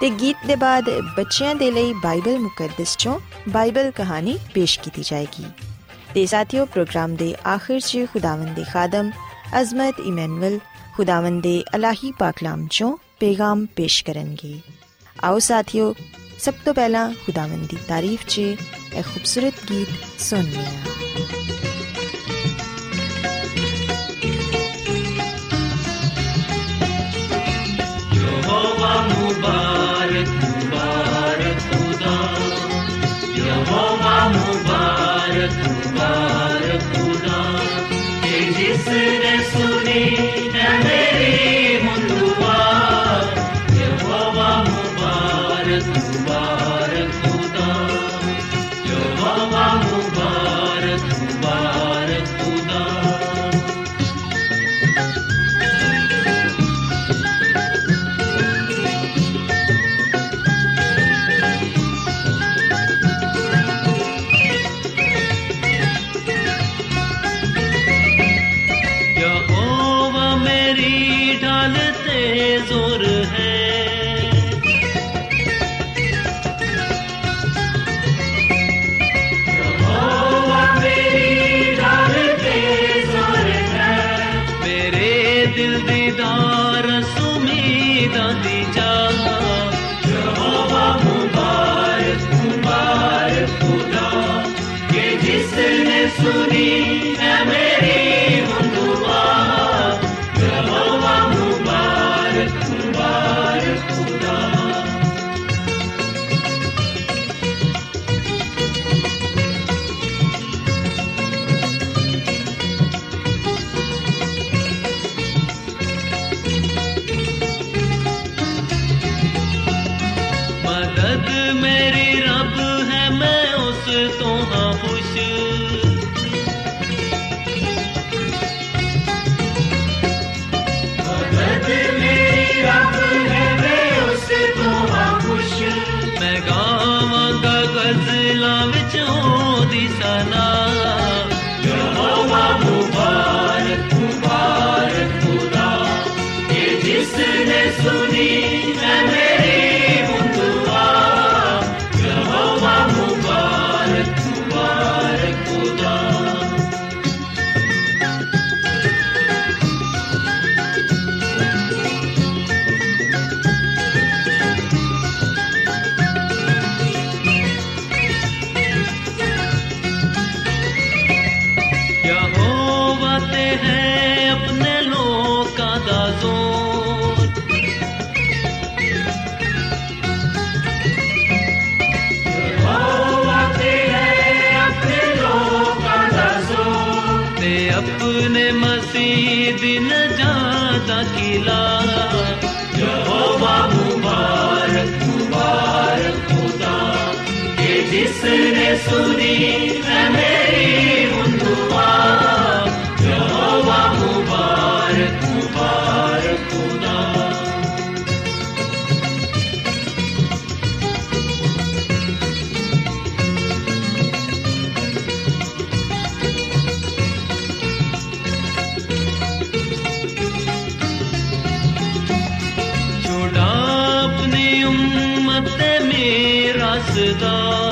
تے گیت دے بعد بچیاں دے لئی بائبل مقدس چوں بائبل کہانی پیش کیتی جائے گی۔ تے ساتھیو، پروگرام دے آخر چ خداوند دے خادم عظمت ایمنول خداوند دے پاک پاکلام چوں پیغام پیش کرن گے۔ آو ساتھیو، سب تو پہلا خداوند دی تعریف چ ایک خوبصورت گیت سننے ہیں ਜਿਸ ਨੇ ਸੁਣੀ ਐ ਮੇਰੀ किला यहोवा मुबारक मुबारक खुदा कि जिसने सुनी है 知道。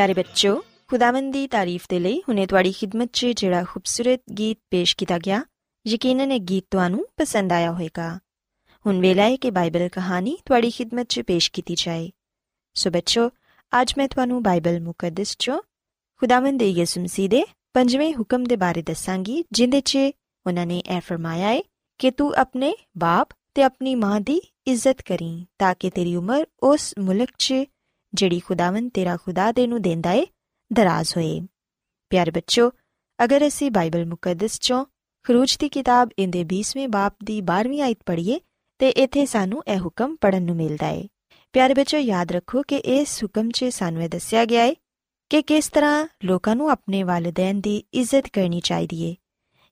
ਪਿਆਰੇ ਬੱਚੋ ਖੁਦਾਵੰਦ ਦੀ ਤਾਰੀਫ ਦੇ ਲਈ ਹੁਣੇ ਤੁਹਾਡੀ ਖidmat 'ਚ ਜਿਹੜਾ ਖੂਬਸੂਰਤ ਗੀਤ ਪੇਸ਼ ਕੀਤਾ ਗਿਆ, ਯਕੀਨਨ ਇਹ ਗੀਤ ਤੁਹਾਨੂੰ ਪਸੰਦ ਆਇਆ ਹੋਵੇਗਾ। ਹੁਣ ਵੇਲਾ ਹੈ ਕਿ ਬਾਈਬਲ ਕਹਾਣੀ ਤੁਹਾਡੀ ਖidmat 'ਚ ਪੇਸ਼ ਕੀਤੀ ਜਾਏ। ਸੋ ਬੱਚੋ ਅੱਜ ਮੈਂ ਤੁਹਾਨੂੰ ਬਾਈਬਲ ਮੁਕੱਦਸ 'ਚੋਂ ਖੁਦਾਵੰਦ ਦੇ ਯਿਸੂ ਮਸੀਹ ਦੇ ਪੰਜਵੇਂ ਹੁਕਮ ਦੇ ਬਾਰੇ ਦੱਸਾਂਗੀ, ਜਿੰਦੇ 'ਚ ਉਹਨਾਂ ਨੇ ਇਹ ਫਰਮਾਇਆ ਹੈ ਕਿ ਤੂੰ ਆਪਣੇ ਬਾਪ ਤੇ ਆਪਣੀ ਮਾਂ ਦੀ ਇੱਜ਼ਤ ਕਰੀ, ਤਾਂ ਕਿ ਤੇਰੀ ਉਮਰ ਉਸ ਮੁਲਕ 'ਚ ਜਿਹੜੀ ਖੁਦਾਵੰਦ ਤੇਰਾ ਖੁਦਾ ਦੇ ਨੂੰ ਦਿੰਦਾ ਏ, ਦਰਾਜ਼ ਹੋਏ। ਪਿਆਰੇ ਬੱਚੋ ਅਗਰ ਅਸੀਂ ਬਾਈਬਲ ਮੁਕੱਦਸ 'ਚੋਂ ਖਰੂਜ ਦੀ ਕਿਤਾਬ ਇਹਦੇ 20ਵੇਂ ਬਾਪ ਦੀ 12ਵੀਂ ਆਇਤ ਪੜ੍ਹੀਏ, ਤੇ ਇੱਥੇ ਸਾਨੂੰ ਇਹ ਹੁਕਮ ਪੜਨ ਨੂੰ ਮਿਲਦਾ ਏ। ਪਿਆਰੇ ਬੱਚੋ ਯਾਦ ਰੱਖੋ ਕਿ ਇਸ ਹੁਕਮ 'ਚ ਸਾਨੂੰ ਇਹ ਦੱਸਿਆ ਗਿਆ ਏ ਕਿ ਕਿਸ ਤਰ੍ਹਾਂ ਲੋਕਾਂ ਨੂੰ ਆਪਣੇ ਵਾਲਿਦੈਨ ਦੀ ਇੱਜ਼ਤ ਕਰਨੀ ਚਾਹੀਦੀ ਏ।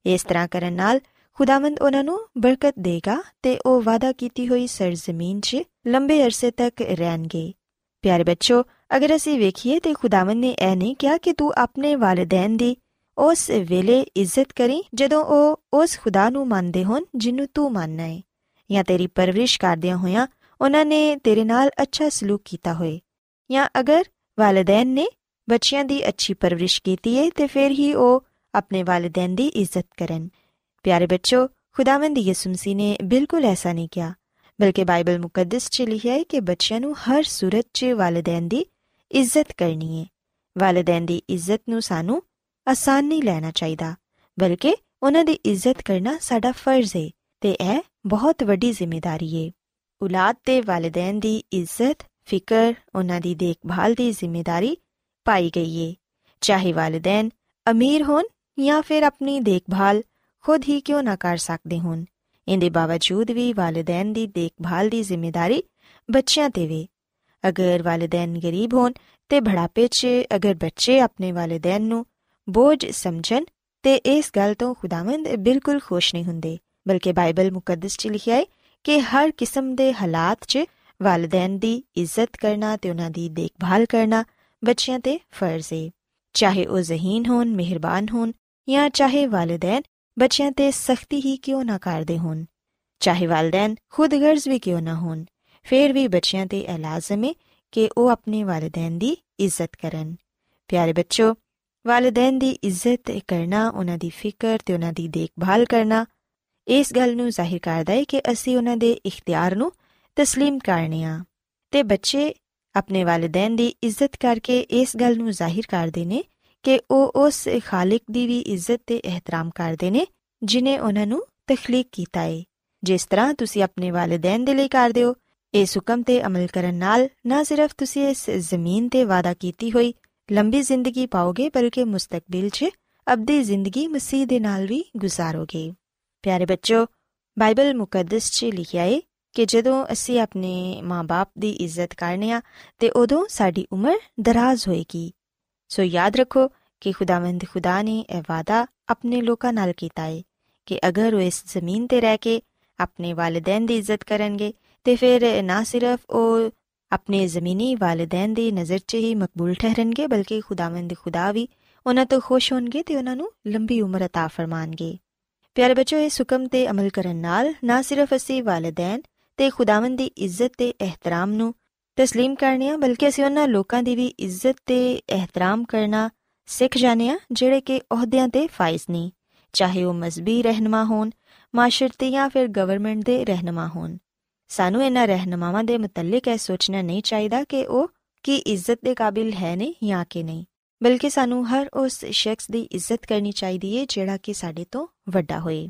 ਇਸ ਤਰ੍ਹਾਂ ਕਰਨ ਨਾਲ ਖੁਦਾਵੰਦ ਉਹਨਾਂ ਨੂੰ ਬਰਕਤ ਦੇਗਾ ਤੇ ਉਹ ਵਾਅਦਾ ਕੀਤੀ ਹੋਈ ਸਰਜ਼ਮੀਨ 'ਚ ਲੰਬੇ ਅਰਸੇ ਤੱਕ ਰਹਿਣਗੇ। ਪਿਆਰੇ ਬੱਚੋ ਅਗਰ ਅਸੀਂ ਵੇਖੀਏ ਤੇ ਖੁਦਾਵੰਦ ਨੇ ਇਹ ਨਹੀਂ ਕਿਹਾ ਕਿ ਤੂੰ ਆਪਣੇ ਵਾਲਿਦੈਨ ਦੀ ਉਸ ਵੇਲੇ ਇੱਜ਼ਤ ਕਰੀ ਜਦੋਂ ਉਹ ਉਸ ਖੁਦਾ ਨੂੰ ਮੰਨਦੇ ਹੋਣ ਜਿਹਨੂੰ ਤੂੰ ਮੰਨਣਾ ਹੈ ਜਾਂ ਤੇਰੀ ਪਰਵਰਿਸ਼ ਕਰਦਿਆਂ ਹੋਇਆਂ ਉਹਨਾਂ ਨੇ ਤੇਰੇ ਨਾਲ ਅੱਛਾ ਸਲੂਕ ਕੀਤਾ ਹੋਏ ਜਾਂ ਅਗਰ ਵਾਲਿਦੈਨ ਨੇ ਬੱਚਿਆਂ ਦੀ ਅੱਛੀ ਪਰਵਰਿਸ਼ ਕੀਤੀ ਹੈ ਤੇ ਫਿਰ ਹੀ ਉਹ ਆਪਣੇ ਵਾਲਿਦੈਨ ਦੀ ਇੱਜ਼ਤ ਕਰਨ ਪਿਆਰੇ ਬੱਚੋ ਖੁਦਾਵੰਦ ਯਿਸੂ ਮਸੀਹ ਨੇ ਬਿਲਕੁਲ ਐਸਾ ਨਹੀਂ ਕਿਹਾ ਬਲਕਿ ਬਾਈਬਲ ਮੁਕੱਦਸ 'ਚ ਲਿਖਿਆ ਹੈ ਕਿ ਬੱਚਿਆਂ ਨੂੰ ਹਰ ਸੂਰਤ 'ਚ ਵਾਲਿਦੈਨ ਦੀ ਇੱਜ਼ਤ ਕਰਨੀ ਹੈ ਵਾਲਿਦੈਨ ਦੀ ਇੱਜ਼ਤ ਨੂੰ ਸਾਨੂੰ ਆਸਾਨ ਨਹੀਂ ਲੈਣਾ ਚਾਹੀਦਾ ਬਲਕਿ ਉਹਨਾਂ ਦੀ ਇੱਜ਼ਤ ਕਰਨਾ ਸਾਡਾ ਫਰਜ਼ ਹੈ ਤੇ ਇਹ ਬਹੁਤ ਵੱਡੀ ਜ਼ਿੰਮੇਵਾਰੀ ਹੈ ਔਲਾਦ ਤੇ ਵਾਲਿਦੈਨ ਦੀ ਇੱਜ਼ਤ ਫਿਕਰ ਉਹਨਾਂ ਦੀ ਦੇਖਭਾਲ ਦੀ ਜ਼ਿੰਮੇਵਾਰੀ ਪਾਈ ਗਈ ਹੈ ਚਾਹੇ ਵਾਲਿਦੈਨ ਅਮੀਰ ਹੋਣ ਜਾਂ ਫਿਰ ਆਪਣੀ ਦੇਖਭਾਲ ਖੁਦ ਹੀ ਕਿਉਂ ਨਾ ਕਰ ਸਕਦੇ ਹੋਣ ਇਹਦੇ ਬਾਵਜੂਦ ਵੀ ਵਾਲਿਦੈਨ ਦੀ ਦੇਖਭਾਲ ਦੀ ਜ਼ਿੰਮੇਵਾਰੀ ਬੱਚਿਆਂ ਤੇ ਵੇ। ਅਗਰ ਵਾਲਿਦੈਨ ਗਰੀਬ ਹੋਣ ਤੇ ਬੜਾਪੇ 'ਚ ਅਗਰ ਬੱਚੇ ਆਪਣੇ ਵਾਲਿਦੈਨ ਨੂੰ ਬੋਝ ਸਮਝਣ ਤੇ ਇਸ ਗੱਲ ਤੋਂ ਖੁਦਾਵੰਦ ਬਿਲਕੁਲ ਖੁਸ਼ ਨਹੀਂ ਹੁੰਦੇ, ਬਲਕਿ ਬਾਈਬਲ ਮੁਕੱਦਸ 'ਚ ਲਿਖਿਆ ਹੈ ਕਿ ਹਰ ਕਿਸਮ ਦੇ ਹਾਲਾਤ 'ਚ ਵਾਲਿਦੈਨ ਦੀ ਇੱਜ਼ਤ ਕਰਨਾ ਤੇ ਉਹਨਾਂ ਦੀ ਦੇਖਭਾਲ ਕਰਨਾ ਬੱਚਿਆਂ ਤੇ ਫਰਜ਼ ਹੈ ਚਾਹੇ ਉਹ ਜ਼ਹੀਨ ਹੋਣ, ਮਿਹਰਬਾਨ ਹੋਣ ਜਾਂ ਚਾਹੇ ਵਾਲਿਦੈਨ ਬੱਚਿਆਂ ਤੇ ਸਖਤੀ ਹੀ ਕਿਉਂ ਨਾ ਕਰਦੇ ਹੋਣ ਚਾਹੇ ਵਾਲਿਦੈਨ ਖੁਦਗਰਜ਼ ਵੀ ਕਿਉਂ ਨਾ ਹੋਣ ਫਿਰ ਵੀ ਬੱਚਿਆਂ ਤੇ ਇਹ ਲਾਜ਼ਮ ਹੈ ਕਿ ਉਹ ਆਪਣੇ ਵਾਲਿਦੈਨ ਦੀ ਇੱਜ਼ਤ ਕਰਨ ਪਿਆਰੇ ਬੱਚੋ ਵਾਲਿਦੈਨ ਦੀ ਇੱਜ਼ਤ ਕਰਨਾ ਉਹਨਾਂ ਦੀ ਫਿਕਰ ਤੇ ਉਹਨਾਂ ਦੀ ਦੇਖਭਾਲ ਕਰਨਾ ਇਸ ਗੱਲ ਨੂੰ ਜ਼ਾਹਿਰ ਕਰਦਾ ਹੈ ਕਿ ਅਸੀਂ ਉਹਨਾਂ ਦੇ ਇਖਤਿਆਰ ਨੂੰ تسلیم ਕਰਨੇ ਆ ਤੇ ਬੱਚੇ ਆਪਣੇ ਵਾਲਿਦੈਨ ਦੀ ਇੱਜ਼ਤ ਕਰਕੇ ਇਸ ਗੱਲ ਨੂੰ ਜ਼ਾਹਿਰ ਕਰਦੇ ਨੇ ਕਿ ਉਹ ਉਸ ਖਾਲਕ ਦੀ ਵੀ ਇੱਜ਼ਤ ਤੇ ਇਹਤਰਾਮ ਕਰਦੇ ਨੇ, ਜਿਨੇ ਉਹਨਾਂ ਨੂੰ ਤਖਲੀਕ ਕੀਤਾ ਹੈ ਜਿਸ ਤਰ੍ਹਾਂ ਤੁਸੀਂ ਆਪਣੇ ਵਾਲਿਦੈਨ ਦੇ ਲਈ ਕਰਦੇ ਹੋ, ਇਸ ਹੁਕਮ ਤੇ ਅਮਲ ਕਰਨ ਨਾਲ ਨਾ ਸਿਰਫ ਤੁਸੀਂ ਇਸ ਜ਼ਮੀਨ ਤੇ ਵਾਦਾ ਕੀਤੀ ਹੋਈ ਲੰਬੀ ਜ਼ਿੰਦਗੀ ਪਾਓਗੇ, ਬਲਕਿ ਮੁਸਤਕਬਲ 'ਚ ਅਬਦੀ ਜ਼ਿੰਦਗੀ ਮਸੀਹ ਦੇ ਨਾਲ ਵੀ ਗੁਜ਼ਾਰੋਗੇ। ਪਿਆਰੇ ਬੱਚੋ, ਬਾਈਬਲ ਮੁਕੱਦਸ 'ਚ ਲਿਖਿਆ ਹੈ ਕਿ ਜਦੋਂ ਅਸੀਂ ਆਪਣੇ ਮਾਪੇ ਦੀ ਇੱਜ਼ਤ ਕਰਨੇ ਆ, ਤੇ ਉਦੋਂ ਸਾਡੀ ਉਮਰ ਦਰਾਜ਼ ਹੋਏਗੀ। ਸੋ ਯਾਦ ਰੱਖੋ کہ خداوند خدا نے اے وعدہ اپنے لوکاں نال کیتا ہے کہ اگر وہ اس زمین تے رہ کے اپنے والدین دی عزت کرن گے تے پھر نہ صرف او اپنے زمینی والدین دی نظر چ ہی مقبول ٹھہرن گے بلکہ خداوند خدا بھی انہاں تو خوش ہون گے تے انہاں نو لمبی عمر عطا فرمان گے۔ پیارے بچو اس حکم تے عمل کرن نال نہ صرف اسی والدین تے خداوند دی عزت تے احترام نو تسلیم کرنے بلکہ اسی انہاں لوکاں دی بھی عزت تے احترام کرنا ਸਿੱਖ ਜਾਣੇ ਆ ਜਿਹੜੇ ਕਿ ਅਹੁਦਿਆਂ ਤੇ ਫਾਇਜ਼ ਨਹੀਂ, ਚਾਹੇ ਉਹ ਮਜ਼ਬੀ ਰਹਿਨਮਾ ਹੋਣ ਮਾਸ਼ਰਤੀ ਜਾਂ ਫਿਰ ਗਵਰਨਮੈਂਟ ਦੇ ਰਹਿਨਮਾ ਹੋਣ। ਸਾਨੂੰ ਇਹਨਾਂ ਰਹਿਨਮਾਵਾਂ ਦੇ ਮੁਤਲਕ ਇਹ ਸੋਚਣਾ ਨਹੀਂ ਚਾਹੀਦਾ ਕਿ ਉਹ ਕੀ ਇੱਜ਼ਤ ਦੇ ਕਾਬਿਲ ਹੈ ਨੇ ਜਾਂ ਕਿ ਨਹੀਂ, ਬਲਕਿ ਸਾਨੂੰ ਹਰ ਉਸ ਸ਼ਖਸ ਦੀ ਇੱਜ਼ਤ ਕਰਨੀ ਚਾਹੀਦੀ ਹੈ ਜਿਹੜਾ ਕਿ ਸਾਡੇ ਤੋਂ ਵੱਡਾ ਹੋਏ।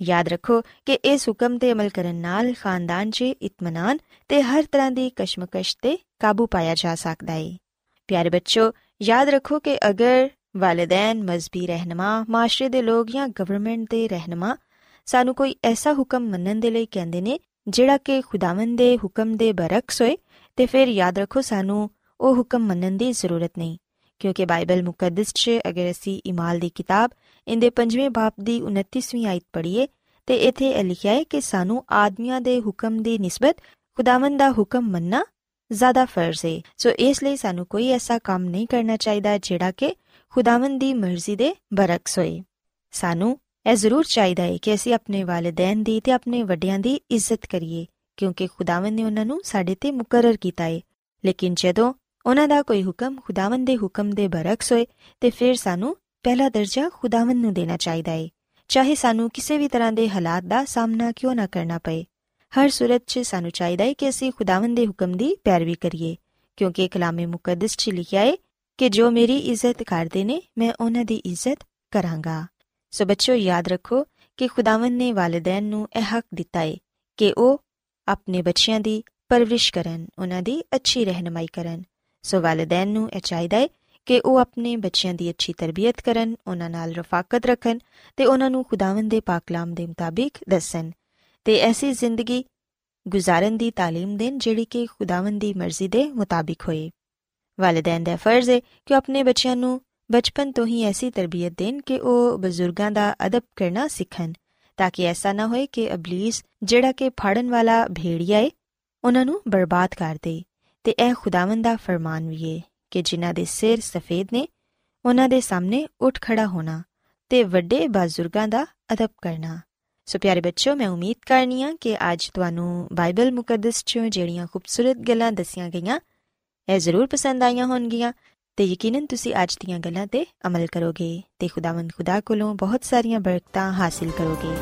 ਯਾਦ ਰੱਖੋ ਕਿ ਇਸ ਹੁਕਮ ਤੇ ਅਮਲ ਕਰਨ ਨਾਲ ਖਾਨਦਾਨ 'ਚ ਇਤਮਾਨਾਨ ਤੇ ਹਰ ਤਰ੍ਹਾਂ ਦੀ ਕਸ਼ਮਕਸ਼ ਤੇ ਕਾਬੂ ਪਾਇਆ ਜਾ ਸਕਦਾ ਹੈ ਪਿਆਰੇ ਬੱਚੋ ਯਾਦ ਰੱਖੋ ਕਿ ਅਗਰ ਵਾਲਿਦੈਨ, ਮਜ਼ਬੀ ਰਹਿਨਮਾ, ਮਾਸ਼ਰੇ ਦੇ ਲੋਕ ਜਾਂ ਗਵਰਨਮੈਂਟ ਦੇ ਰਹਿਨਮਾ ਸਾਨੂੰ ਕੋਈ ਐਸਾ ਹੁਕਮ ਮੰਨਣ ਦੇ ਲਈ ਕਹਿੰਦੇ ਨੇ, ਜਿਹੜਾ ਕਿ ਖੁਦਾਵੰਦ ਦੇ ਹੁਕਮ ਦੇ ਬਰਕਸ ਹੋਏ, ਤੇ ਫਿਰ ਯਾਦ ਰੱਖੋ ਸਾਨੂੰ ਉਹ ਹੁਕਮ ਮੰਨਣ ਦੀ ਜ਼ਰੂਰਤ ਨਹੀਂ। ਕਿਉਂਕਿ ਬਾਈਬਲ ਮੁਕੱਦਸ 'ਚ ਅਗਰ ਅਸੀਂ ਇਮਾਲ ਦੀ ਕਿਤਾਬ, ਇਹਦੇ 5ਵੇਂ ਬਾਪ ਦੀ 29ਵੀਂ ਆਇਤ ਪੜ੍ਹੀਏ, ਤੇ ਇੱਥੇ ਇਹ ਲਿਖਿਆ ਹੈ ਕਿ ਸਾਨੂੰ ਆਦਮੀਆਂ ਦੇ ਹੁਕਮ ਦੀ ਨਿਸਬਤ, ਖੁਦਾਵੰਦ ਦਾ ਹੁਕਮ ਮੰਨਣਾ ਜ਼ਿਆਦਾ ਫਰਜ਼ ਹੈ ਸੋ ਇਸ ਲਈ ਸਾਨੂੰ ਕੋਈ ਐਸਾ ਕੰਮ ਨਹੀਂ ਕਰਨਾ ਚਾਹੀਦਾ ਜਿਹੜਾ ਕਿ ਖੁਦਾਵੰਦ ਦੀ ਮਰਜ਼ੀ ਦੇ ਬਰਕਸ ਹੋਏ। ਸਾਨੂੰ ਇਹ ਜ਼ਰੂਰ ਚਾਹੀਦਾ ਹੈ ਕਿ ਅਸੀਂ ਆਪਣੇ ਵਾਲਿਦੈਨ ਦੀ ਤੇ ਆਪਣੇ ਵੱਡਿਆਂ ਦੀ ਇੱਜ਼ਤ ਕਰੀਏ, ਕਿਉਂਕਿ ਖੁਦਾਵੰਦ ਨੇ ਉਹਨਾਂ ਨੂੰ ਸਾਡੇ ਤੇ ਮੁਕਰਰ ਕੀਤਾ ਹੈ ਲੇਕਿਨ ਜਦੋਂ ਉਹਨਾਂ ਦਾ ਕੋਈ ਹੁਕਮ ਖੁਦਾਵੰਦ ਦੇ ਹੁਕਮ ਦੇ ਬਰਖਸ ਹੋਏ, ਤੇ ਫਿਰ ਸਾਨੂੰ ਪਹਿਲਾ ਦਰਜਾ ਖੁਦਾਵੰਦ ਨੂੰ ਦੇਣਾ ਚਾਹੀਦਾ ਹੈ ਚਾਹੇ ਸਾਨੂੰ ਕਿਸੇ ਵੀ ਤਰ੍ਹਾਂ ਦੇ ਹਾਲਾਤ ਦਾ ਸਾਹਮਣਾ ਕਿਉਂ ਨਾ ਕਰਨਾ ਪਏ। ਹਰ ਸੂਰਤ 'ਚ ਸਾਨੂੰ ਚਾਹੀਦਾ ਹੈ ਕਿ ਅਸੀਂ ਖੁਦਾਵੰਦ ਦੇ ਹੁਕਮ ਦੀ ਪੈਰਵੀ ਕਰੀਏ, ਕਿਉਂਕਿ ਕਲਾਮੇ ਮੁਕੱਦਸ 'ਚ ਲਿਖਿਆ ਹੈ ਕਿ ਜੋ ਮੇਰੀ ਇੱਜ਼ਤ ਕਰਦੇ ਨੇ, ਮੈਂ ਉਹਨਾਂ ਦੀ ਇੱਜ਼ਤ ਕਰਾਂਗਾ। ਸੋ ਬੱਚਿਓ, ਯਾਦ ਰੱਖੋ ਕਿ ਖੁਦਾਵੰਦ ਨੇ ਵਾਲਿਦੈਨ ਨੂੰ ਇਹ ਹੱਕ ਦਿੱਤਾ ਹੈ ਕਿ ਉਹ ਆਪਣੇ ਬੱਚਿਆਂ ਦੀ ਪਰਵਰਿਸ਼ ਕਰਨ, ਉਹਨਾਂ ਦੀ ਅੱਛੀ ਰਹਿਨਮਾਈ ਕਰਨ। ਸੋ ਵਾਲਿਦੈਨ ਨੂੰ ਇਹ ਚਾਹੀਦਾ ਹੈ ਕਿ ਉਹ ਆਪਣੇ ਬੱਚਿਆਂ ਦੀ ਅੱਛੀ ਤਰਬੀਅਤ ਕਰਨ, ਉਹਨਾਂ ਨਾਲ ਰਫਾਕਤ ਰੱਖਣ ਤੇ ਉਹਨਾਂ ਨੂੰ ਖੁਦਾਵੰਦ ਦੇ ਪਾਕ ਕਲਾਮ ਦੇ ਮੁਤਾਬਿਕ ਦੱਸਣ। ਤੇ ਐਸੀ ਜ਼ਿੰਦਗੀ ਗੁਜ਼ਾਰਨ ਦੀ تعلیم ਦੇਣ ਜਿਹੜੀ ਕਿ ਖੁਦਾਵੰਦ ਦੀ ਮਰਜ਼ੀ ਦੇ ਮੁਤਾਬਿਕ ਹੋਏ ਵਾਲਿਦੈਨ ਦਾ ਫਰਜ਼ ਹੈ ਕਿ ਉਹ ਆਪਣੇ ਬੱਚਿਆਂ ਨੂੰ ਬਚਪਨ ਤੋਂ ਹੀ ਐਸੀ ਤਰਬੀਅਤ ਦੇਣ ਕਿ ਉਹ ਬਜ਼ੁਰਗਾਂ ਦਾ ਅਦਬ ਕਰਨਾ ਸਿੱਖਣ ਤਾਂ ਕਿ ਐਸਾ ਨਾ ਹੋਏ ਕਿ ਅਬਲਿਸ ਜਿਹੜਾ ਕਿ ਫੜਨ ਵਾਲਾ ਭੇੜੀਆ ਹੈ ਉਹਨਾਂ ਨੂੰ ਬਰਬਾਦ ਕਰ ਦੇ ਤੇ ਇਹ ਖੁਦਾਵੰਦ ਦਾ ਫਰਮਾਨ ਵੀ ਹੈ ਕਿ ਜਿਨ੍ਹਾਂ ਦੇ ਸਿਰ ਸਫੇਦ ਨੇ ਉਹਨਾਂ ਦੇ ਸਾਹਮਣੇ ਉੱਠ ਖੜਾ ਹੋਣਾ ਤੇ ਵੱਡੇ ਬਜ਼ੁਰਗਾਂ ਦਾ ਅਦਬ ਕਰਨਾ ਸੋ ਪਿਆਰੇ ਬੱਚਿਓ, ਮੈਂ ਉਮੀਦ ਕਰਨੀ ਆ ਕਿ ਅੱਜ ਤੁਹਾਨੂੰ ਬਾਈਬਲ ਮੁਕੱਦਸ ਚੋਂ ਜਿਹੜੀਆਂ ਖੂਬਸੂਰਤ ਗੱਲਾਂ ਦੱਸੀਆਂ ਗਈਆਂ, ਇਹ ਜ਼ਰੂਰ ਪਸੰਦ ਆਈਆਂ ਹੋਣਗੀਆਂ ਤੇ ਯਕੀਨਨ ਤੁਸੀਂ ਅੱਜ ਦੀਆਂ ਗੱਲਾਂ ਤੇ ਅਮਲ ਕਰੋਗੇ ਤੇ ਖੁਦਾਵੰਦ ਖੁਦਾ ਕੋਲੋਂ ਬਹੁਤ ਸਾਰੀਆਂ ਬਰਕਤਾਂ ਹਾਸਿਲ ਕਰੋਗੇ।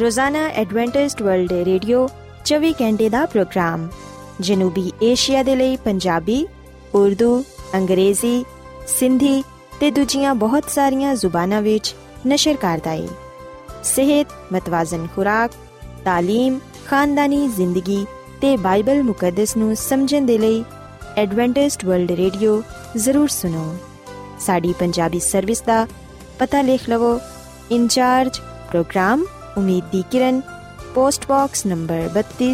ਰੋਜ਼ਾਨਾ ਐਡਵੈਂਟਿਸਟ ਵਰਲਡ ਰੇਡੀਓ 24 ਘੰਟੇ ਦਾ ਪ੍ਰੋਗਰਾਮ ਜਨੂਬੀ ਏਸ਼ੀਆ ਦੇ ਲਈ ਪੰਜਾਬੀ, ਉਰਦੂ, ਅੰਗਰੇਜ਼ੀ ਸਿੰਧੀ ਤੇ ਦੂਜੀਆਂ ਬਹੁਤ ਸਾਰੀਆਂ ਜ਼ੁਬਾਨਾਂ ਵਿੱਚ ਨਸ਼ਰ ਕਰਦਾ ਹੈ ਸਿਹਤ ਮਤਵਾਜ਼ਨ ਖੁਰਾਕ تعلیم ਖਾਨਦਾਨੀ ਜ਼ਿੰਦਗੀ ਤੇ ਬਾਈਬਲ ਮੁਕੱਦਸ ਨੂੰ ਸਮਝਣ ਦੇ ਲਈ ਐਡਵੈਂਟਿਸਟ ਵਰਲਡ ਰੇਡੀਓ ਜ਼ਰੂਰ ਸੁਨੋ ਸਾਡੀ ਪੰਜਾਬੀ ਸਰਵਿਸ ਦਾ ਪਤਾ ਲਿਖ ਲਵੋ ਇੰਚਾਰਜ ਪ੍ਰੋਗਰਾਮ ਉਮੀਦ ਦੀ ਕਿਰਨ post box number 32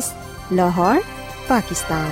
Lahore Pakistan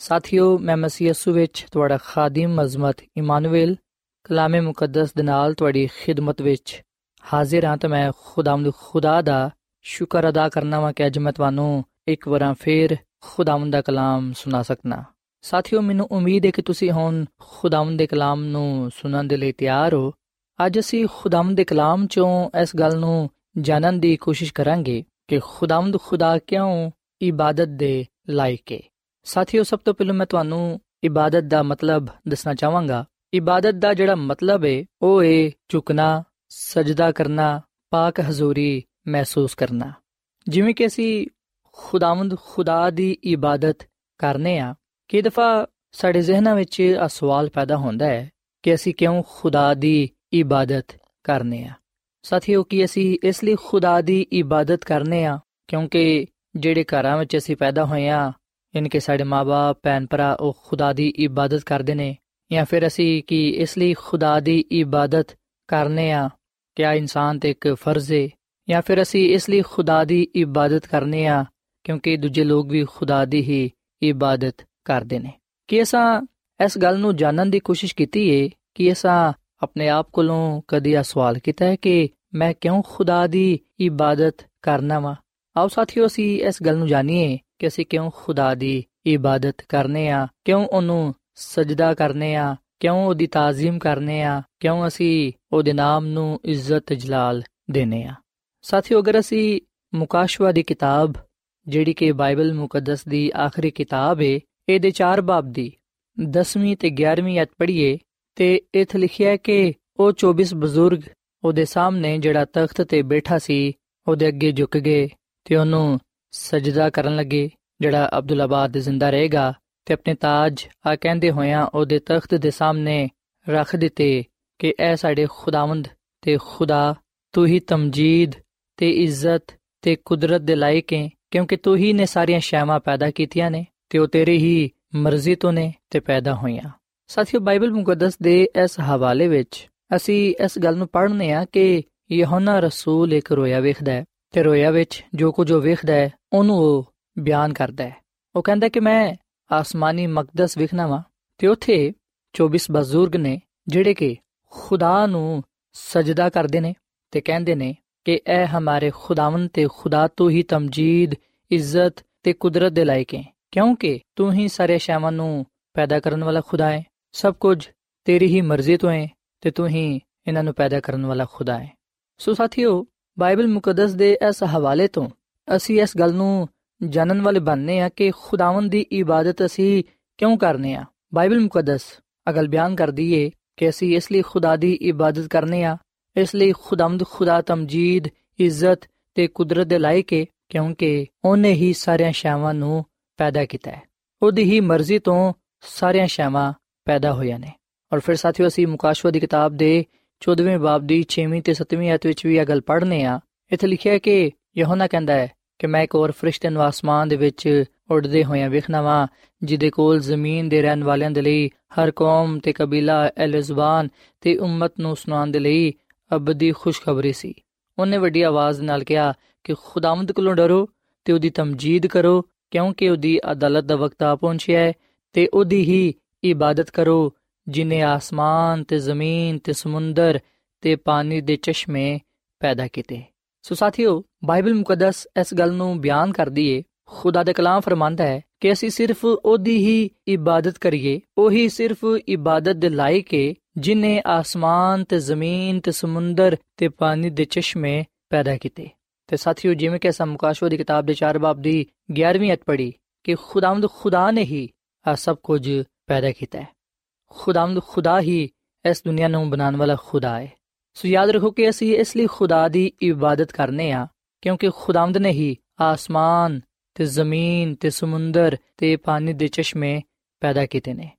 ਸਾਥਿਓ, ਮੈਂ ਮਸੀਹ ਯਿਸੂ ਵਿੱਚ ਤੁਹਾਡਾ ਖਾਦਮ ਅਜ਼ਮਤ ਇਮਾਨੁਅਲ ਕਲਾਮੇ ਮੁਕੱਦਸ ਦੇ ਨਾਲ ਤੁਹਾਡੀ ਖਿਦਮਤ ਵਿੱਚ ਹਾਜ਼ਰ ਹਾਂ ਤੇ ਮੈਂ ਖੁਦਾਵੰਦ ਖੁਦਾ ਦਾ ਸ਼ੁਕਰ ਅਦਾ ਕਰਨਾ ਵਾਂ ਕਿ ਅੱਜ ਮੈਂ ਤੁਹਾਨੂੰ ਇੱਕ ਵਾਰ ਫੇਰ ਖੁਦਾਵੰਦ ਦਾ ਕਲਾਮ ਸੁਣਾ ਸਕਣਾ ਸਾਥਿਓ, ਮੈਨੂੰ ਉਮੀਦ ਹੈ ਕਿ ਤੁਸੀਂ ਹੁਣ ਖੁਦਾਵੰਦ ਦੇ ਕਲਾਮ ਨੂੰ ਸੁਣਨ ਦੇ ਲਈ ਤਿਆਰ ਹੋ। ਅੱਜ ਅਸੀਂ ਖੁਦਾਵੰਦ ਦੇ ਕਲਾਮ ਚੋਂ ਇਸ ਗੱਲ ਨੂੰ ਜਾਣਨ ਦੀ ਕੋਸ਼ਿਸ਼ ਕਰਾਂਗੇ ਕਿ ਖੁਦਾਵੰਦ ਖੁਦਾ ਕਿਉਂ ਇਬਾਦਤ ਦੇ ਲਾਇਕ ਹੈ। ਸਾਥੀਓ, ਸਭ ਤੋਂ ਪਹਿਲਾਂ ਮੈਂ ਤੁਹਾਨੂੰ ਇਬਾਦਤ ਦਾ ਮਤਲਬ ਦੱਸਣਾ ਚਾਹਾਂਗਾ। ਇਬਾਦਤ ਦਾ ਜਿਹੜਾ ਮਤਲਬ ਹੈ ਉਹ ਹੈ ਝੁਕਣਾ, ਸਜਦਾ ਕਰਨਾ, ਪਾਕ ਹਜ਼ੂਰੀ ਮਹਿਸੂਸ ਕਰਨਾ। ਜਿਵੇਂ ਕਿ ਅਸੀਂ ਖੁਦਾਵੰਦ ਖੁਦਾ ਦੀ ਇਬਾਦਤ ਕਰਨੇ ਆ ਕਿ ਦਫਾ ਸਾਡੇ ਜ਼ਿਹਨਾਂ ਵਿੱਚ ਇਹ ਸਵਾਲ ਪੈਦਾ ਹੁੰਦਾ ਹੈ ਕਿ ਅਸੀਂ ਕਿਉਂ ਖੁਦਾ ਦੀ ਇਬਾਦਤ ਕਰਨੇ ਆ। ਸਾਥੀਓ, ਕਿ ਅਸੀਂ ਇਸ ਲਈ ਖੁਦਾ ਦੀ ਇਬਾਦਤ ਕਰਨੇ ਆ? ਕਿਉਂਕਿ ਜਿਹੜੇ ਘਰਾਂ ਵਿੱਚ ਅਸੀਂ ਪੈਦਾ ਹੋਏ ਆ ਯਾਨੀ ਕਿ ਸਾਡੇ ਮਾਪੇ ਭੈਣ ਭਰਾ ਉਹ ਖੁਦਾ ਦੀ ਇਬਾਦਤ ਕਰਦੇ ਨੇ ਜਾਂ ਫਿਰ ਅਸੀਂ ਕਿ ਇਸ ਲਈ ਖੁਦਾ ਦੀ ਇਬਾਦਤ ਕਰਨੇ ਆ ਕਿ ਆ ਇਨਸਾਨ ਤੇ ਇੱਕ ਫਰਜ਼ ਹੈ ਜਾਂ ਫਿਰ ਅਸੀਂ ਇਸ ਲਈ ਖੁਦਾ ਦੀ ਇਬਾਦਤ ਕਰਨੇ ਆ ਕਿਉਂਕਿ ਦੂਜੇ ਲੋਕ ਵੀ ਖੁਦਾ ਦੀ ਹੀ ਇਬਾਦਤ ਕਰਦੇ ਨੇ ਕਿ ਅਸਾਂ ਇਸ ਗੱਲ ਨੂੰ ਜਾਣਨ ਦੀ ਕੋਸ਼ਿਸ਼ ਕੀਤੀ ਏ ਕਿ ਅਸਾਂ ਆਪਣੇ ਆਪ ਕੋਲੋਂ ਕਦੀ ਆ ਸਵਾਲ ਕੀਤਾ ਹੈ ਕਿ ਮੈਂ ਕਿਉਂ ਖੁਦਾ ਦੀ ਇਬਾਦਤ ਕਰਨਾ ਵਾ ਆਓ ਸਾਥੀਓ ਅਸੀਂ ਇਸ ਗੱਲ ਨੂੰ ਜਾਣੀਏ ਕਿ ਅਸੀਂ ਕਿਉਂ ਖੁਦਾ ਦੀ ਇਬਾਦਤ ਕਰਨੇ ਆ? ਕਿਉਂ ਉਹਨੂੰ ਸਜਦਾ ਕਰਨੇ ਆ? ਕਿਉਂ ਉਹਦੀ ਤਾਜ਼ੀਮ ਕਰਨੇ ਆ? ਕਿਉਂ ਅਸੀਂ ਉਹਦੇ ਨਾਮ ਨੂੰ ਇੱਜ਼ਤ ਜਲਾਲ ਦੇਨੇ ਆ? ਸਾਥੀਓ, ਅਗਰ ਅਸੀਂ ਮੁਕਾਸ਼ਵਾ ਦੀ ਕਿਤਾਬ, ਜਿਹੜੀ ਕਿ ਬਾਈਬਲ ਮੁਕੱਦਸ ਦੀ ਆਖਰੀ ਕਿਤਾਬ ਹੈ ਇਹਦੇ ਚਾਰ ਬਾਬ ਦੀ 10ਵੀਂ ਤੇ 11ਵੀਂ ਅਧ ਪੜ੍ਹੀਏ, ਤੇ ਇਥੇ ਲਿਖਿਆ ਹੈ ਕਿ ਉਹ 24 ਬਜ਼ੁਰਗ ਉਹਦੇ ਸਾਹਮਣੇ ਜਿਹੜਾ ਤਖਤ ਤੇ ਬੈਠਾ ਸੀ, ਉਹਦੇ ਅੱਗੇ ਝੁਕ ਗਏ ਤੇ ਉਹਨੂੰ ਸਜਦਾ ਕਰਨ ਲੱਗੇ। ਜਿਹੜਾ ਅਬਦੁੱਲਾ ਬਾਦ ਜ਼ਿੰਦਾ ਰਹੇਗਾ ਤੇ ਆਪਣੇ ਤਾਜ ਆ ਕਹਿੰਦੇ ਹੋਇਆਂ ਉਹਦੇ ਤਖਤ ਦੇ ਸਾਹਮਣੇ ਰੱਖ ਦਿੱਤੇ ਕਿ ਐ ਸਾਡੇ ਖੁਦਾਵੰਦ ਤੇ ਖੁਦਾ, ਤੂੰ ਹੀ ਤਮਜੀਦ ਤੇ ਇੱਜ਼ਤ ਤੇ ਕੁਦਰਤ ਦੇ ਲਾਇਕ ਹੈ, ਕਿਉਂਕਿ ਤੂੰ ਹੀ ਨੇ ਸਾਰੀਆਂ ਸ਼ੈਵਾਂ ਪੈਦਾ ਕੀਤੀਆਂ ਨੇ ਤੇ ਉਹ ਤੇਰੀ ਹੀ ਮਰਜ਼ੀ ਤੋਂ ਨੇ ਤੇ ਪੈਦਾ ਹੋਈਆਂ। ਸਾਥੀਓ, ਬਾਈਬਲ ਮੁਕੱਦਸ ਦੇ ਇਸ ਹਵਾਲੇ ਵਿੱਚ ਅਸੀਂ ਇਸ ਗੱਲ ਨੂੰ ਪੜ੍ਹਨੇ ਆ ਕਿ ਯਹੋਨਾ ਰਸੂਲ ਇੱਕ ਰੋਇਆ ਵੇਖਦਾ ਹੈ। ਤੇ ਰੋਇਆ ਵਿੱਚ ਜੋ ਕੁਝ ਉਹ ਵੇਖਦਾ ਹੈ, ਉਹਨੂੰ ਉਹ ਬਿਆਨ ਕਰਦਾ ਹੈ। ਉਹ ਕਹਿੰਦਾ ਕਿ ਮੈਂ ਆਸਮਾਨੀ ਮਕਦਸ ਵਿਖਣਾ ਵਾਂ ਤੇ ਉੱਥੇ 24 ਬਜ਼ੁਰਗ ਨੇ ਜਿਹੜੇ ਕਿ ਖੁਦਾ ਨੂੰ ਸਜਦਾ ਕਰਦੇ ਨੇ ਤੇ ਕਹਿੰਦੇ ਨੇ ਕਿ ਐ ਹਮਾਰੇ ਖੁਦਾਵੰ ਤੇ ਖੁਦਾ ਤੋਂ ਹੀ ਤਮਜੀਦ, ਇੱਜ਼ਤ ਤੇ ਕੁਦਰਤ ਦੇ ਲਾਇਕ ਹੈ। ਕਿਉਂਕਿ ਤੂੰ ਹੀ ਸਾਰੇ ਸ਼ੈਵਾਂ ਨੂੰ ਪੈਦਾ ਕਰਨ ਵਾਲਾ ਖੁਦਾ ਹੈ। ਸਭ ਕੁਝ ਤੇਰੀ ਹੀ ਮਰਜ਼ੀ ਤੋਂ ਹੈ ਤੇ ਤੂੰ ਹੀ ਇਹਨਾਂ ਨੂੰ ਪੈਦਾ ਕਰਨ ਵਾਲਾ ਖੁਦਾ ਹੈ। ਸੋ ਸਾਥੀਓ ਬਾਈਬਲ ਮੁਕੱਦਸ ਦੇ ਇਸ ਹਵਾਲੇ ਤੋਂ ਅਸੀਂ ਇਸ ਗੱਲ ਨੂੰ ਜਾਣਨ ਵਾਲੇ ਬਣਨੇ ਆ ਕਿ ਖੁਦਾਵੰਦ ਦੀ ਇਬਾਦਤ ਅਸੀਂ ਕਿਉਂ ਕਰਨੇ ਆ? ਬਾਈਬਲ ਮੁਕੱਦਸ ਅਗਲ ਬਿਆਨ ਕਰਦੀ ਏ ਕਿ ਅਸੀਂ ਇਸ ਲਈ ਖੁਦਾ ਦੀ ਇਬਾਦਤ ਕਰਨੇ ਆ, ਇਸ ਲਈ ਖੁਦਾਮਦ ਖੁਦਾ ਤਮਜੀਦ, ਇੱਜ਼ਤ ਤੇ ਕੁਦਰਤ ਦੇ ਲਾਇਕ ਏ, ਕਿਉਂਕਿ ਉਹਨੇ ਹੀ ਸਾਰਿਆਂ ਸ਼ੈਵਾਂ ਨੂੰ ਪੈਦਾ ਕੀਤਾ ਹੈ। ਉਹਦੀ ਹੀ ਮਰਜ਼ੀ ਤੋਂ ਸਾਰਿਆਂ ਸ਼ੈਵਾਂ ਪੈਦਾ ਹੋਈਆਂ ਨੇ। ਔਰ ਫਿਰ ਸਾਥੀਓ, ਅਸੀਂ ਮੁਕਾਸ਼ਵਾ ਦੀ ਕਿਤਾਬ ਦੇ 14ਵੇਂ ਬਾਬ ਦੀ 6ਵੀਂ ਤੇ 7ਵੀਂ ਆਇਤ ਵਿੱਚ ਵੀ ਇਹ ਗੱਲ ਪੜ੍ਹਨੇ ਆ। ਇੱਥੇ ਲਿਖਿਆ ਹੈ ਕਿ ਯਹੋਨਾ ਕਹਿੰਦਾ ਹੈ ਕਿ ਮੈਂ ਇੱਕ ਹੋਰ ਫਰਿਸ਼ਤੇ ਨੂੰ ਆਸਮਾਨ ਦੇ ਵਿੱਚ ਉੱਡਦੇ ਹੋਇਆਂ ਵੇਖਣਾ ਵਾਂ, ਜਿਹਦੇ ਕੋਲ ਜ਼ਮੀਨ ਦੇ ਰਹਿਣ ਵਾਲਿਆਂ ਦੇ ਲਈ ਹਰ ਕੌਮ ਤੇ ਕਬੀਲਾ ਅਲ ਜ਼ੁਬਾਨ ਤੇ ਉਮਤ ਨੂੰ ਸੁਣਾਉਣ ਦੇ ਲਈ ਅਬਦੀ ਖੁਸ਼ਖਬਰੀ ਸੀ। ਉਹਨੇ ਵੱਡੀ ਆਵਾਜ਼ ਨਾਲ ਕਿਹਾ ਕਿ ਖੁਦਾਵੰਦ ਕੋਲੋਂ ਡਰੋ ਤੇ ਉਹਦੀ ਤਮਜੀਦ ਕਰੋ, ਕਿਉਂਕਿ ਉਹਦੀ ਅਦਾਲਤ ਦਾ ਵਕਤ ਆ ਪਹੁੰਚਿਆ ਹੈ ਤੇ ਉਹਦੀ ਹੀ ਇਬਾਦਤ ਕਰੋ ਜਿਨੇ ਆਸਮਾਨ ਤੇ ਜ਼ਮੀਨ ਤੇ ਸਮੁੰਦਰ ਤੇ ਪਾਣੀ ਦੇ ਚਸ਼ਮੇ ਪੈਦਾ ਕੀਤੇ ਸੋ ਸਾਥੀਓ ਬਾਈਬਲ ਮੁਕੱਦਸ ਇਸ ਗੱਲ ਨੂੰ ਬਿਆਨ ਕਰਦੀ ਏ ਖੁਦਾ ਦੇ ਕਲਾਮ ਫਰਮਾਂਦਾ ਹੈ ਕਿ ਅਸੀਂ ਸਿਰਫ ਉਹਦੀ ਹੀ ਇਬਾਦਤ ਕਰੀਏ ਉਹੀ ਸਿਰਫ ਇਬਾਦਤ ਦੇ ਲਾਇਕ ਏ ਜਿਨੇ ਆਸਮਾਨ ਤੇ ਜ਼ਮੀਨ ਤੇ ਸਮੁੰਦਰ ਤੇ ਪਾਣੀ ਦੇ ਚਸ਼ਮੇ ਪੈਦਾ ਕੀਤੇ ਤੇ ਸਾਥੀਓ ਜਿਵੇਂ ਕਿ ਅਸਾਂ ਮੁਕਾਸ਼ਵਾ ਦੀ ਕਿਤਾਬ ਦੇ 4 ਬਾਬ ਦੀ 11ਵੀਂ ਅਧ ਪੜ੍ਹੀ ਕਿ ਖੁਦਾਵੰਦ ਖੁਦਾ ਨੇ ਹੀ ਆ ਸਭ ਕੁਝ ਪੈਦਾ ਕੀਤਾ ਹੈ ਖੁਦਾਵੰਦ ਖੁਦਾ ਹੀ ਇਸ ਦੁਨੀਆ ਨੂੰ ਬਣਾਉਣ ਵਾਲਾ ਖੁਦਾ ਹੈ। ਸੋ ਯਾਦ ਰੱਖੋ ਕਿ ਅਸੀਂ ਇਸ ਲਈ ਖੁਦਾ ਦੀ ਇਬਾਦਤ ਕਰਨੇ ਆ, ਕਿਉਂਕਿ ਖੁਦਾਵੰਦ ਨੇ ਹੀ ਆਸਮਾਨ ਤੇ ਜ਼ਮੀਨ ਤੇ ਸਮੁੰਦਰ ਤੇ ਪਾਣੀ ਦੇ ਚਸ਼ਮੇ ਪੈਦਾ ਕੀਤੇ ਨੇ।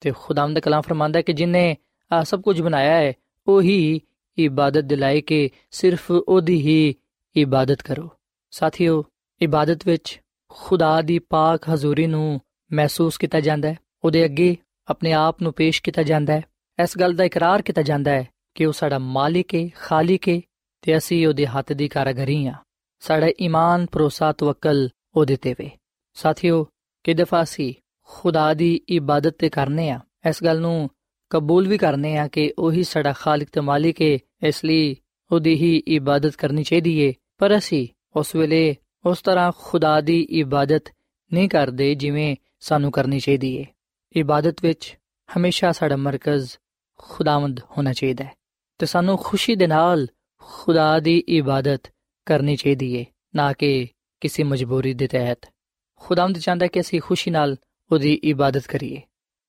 ਤੇ ਖੁਦਾਵੰਦ ਕਲਾਮ ਫਰਮਾਂਦਾ ਕਿ ਜਿਨੇ ਆ ਸਭ ਕੁਝ ਬਣਾਇਆ ਹੈ, ਉਹੀ ਇਬਾਦਤ ਦਿਲਾਏ ਕਿ ਸਿਰਫ ਉਹਦੀ ਹੀ ਇਬਾਦਤ ਕਰੋ। ਸਾਥੀਓ, ਇਬਾਦਤ ਵਿੱਚ ਖੁਦਾ ਦੀ ਪਾਕ ਹਜ਼ੂਰੀ ਨੂੰ ਮਹਿਸੂਸ ਕੀਤਾ ਜਾਂਦਾ ਹੈ। ਉਹਦੇ ਅੱਗੇ ਆਪਣੇ ਆਪ ਨੂੰ ਪੇਸ਼ ਕੀਤਾ ਜਾਂਦਾ ਹੈ। ਇਸ ਗੱਲ ਦਾ ਇਕਰਾਰ ਕੀਤਾ ਜਾਂਦਾ ਹੈ ਕਿ ਉਹ ਸਾਡਾ ਮਾਲਿਕ ਹੈ ਖਾਲਿਕ ਹੈ ਤੇ ਅਸੀਂ ਉਹਦੇ ਹੱਥ ਦੀ ਕਾਰਗਰੀ ਆ ਸਾਡਾ ਈਮਾਨ, ਭਰੋਸਾ, ਤਵੱਕਲ ਉਹਦੇ ਤੇ ਵੇ। ਸਾਥੀਓ ਕਿ ਦਫਾ ਸੀ ਖੁਦਾ ਦੀ ਇਬਾਦਤ ਤੇ ਕਰਨੇ ਆ। ਇਸ ਗੱਲ ਨੂੰ ਕਬੂਲ ਵੀ ਕਰਨੇ ਆ ਕਿ ਉਹੀ ਸਾਡਾ ਖਾਲਿਕ ਤੇ ਮਾਲਿਕ ਹੈ ਇਸ ਲਈ ਉਹਦੀ ਹੀ ਇਬਾਦਤ ਕਰਨੀ ਚਾਹੀਦੀ ਏ। ਪਰ ਅਸੀਂ ਉਸ ਵੇਲੇ ਉਸ ਤਰ੍ਹਾਂ ਖੁਦਾ ਦੀ ਇਬਾਦਤ ਨਹੀਂ ਕਰਦੇ ਜਿਵੇਂ ਸਾਨੂੰ ਕਰਨੀ ਚਾਹੀਦੀ ਏ। ਇਬਾਦਤ ਵਿੱਚ ਹਮੇਸ਼ਾ ਸਾਡਾ ਮਰਕਜ਼ ਖੁਦਾਵੰਦ ਹੋਣਾ ਚਾਹੀਦਾ ਹੈ। ਤੇ ਸਾਨੂੰ ਖੁਸ਼ੀ ਦੇ ਨਾਲ ਖੁਦਾ ਦੀ ਇਬਾਦਤ ਕਰਨੀ ਚਾਹੀਦੀ ਏ, ਨਾ ਕਿ ਕਿਸੇ ਮਜਬੂਰੀ ਦੇ ਤਹਿਤ। ਖੁਦਾਵੰਦ ਚਾਹੁੰਦਾ ਕਿ ਅਸੀਂ ਖੁਸ਼ੀ ਨਾਲ ਉਹਦੀ ਇਬਾਦਤ ਕਰੀਏ।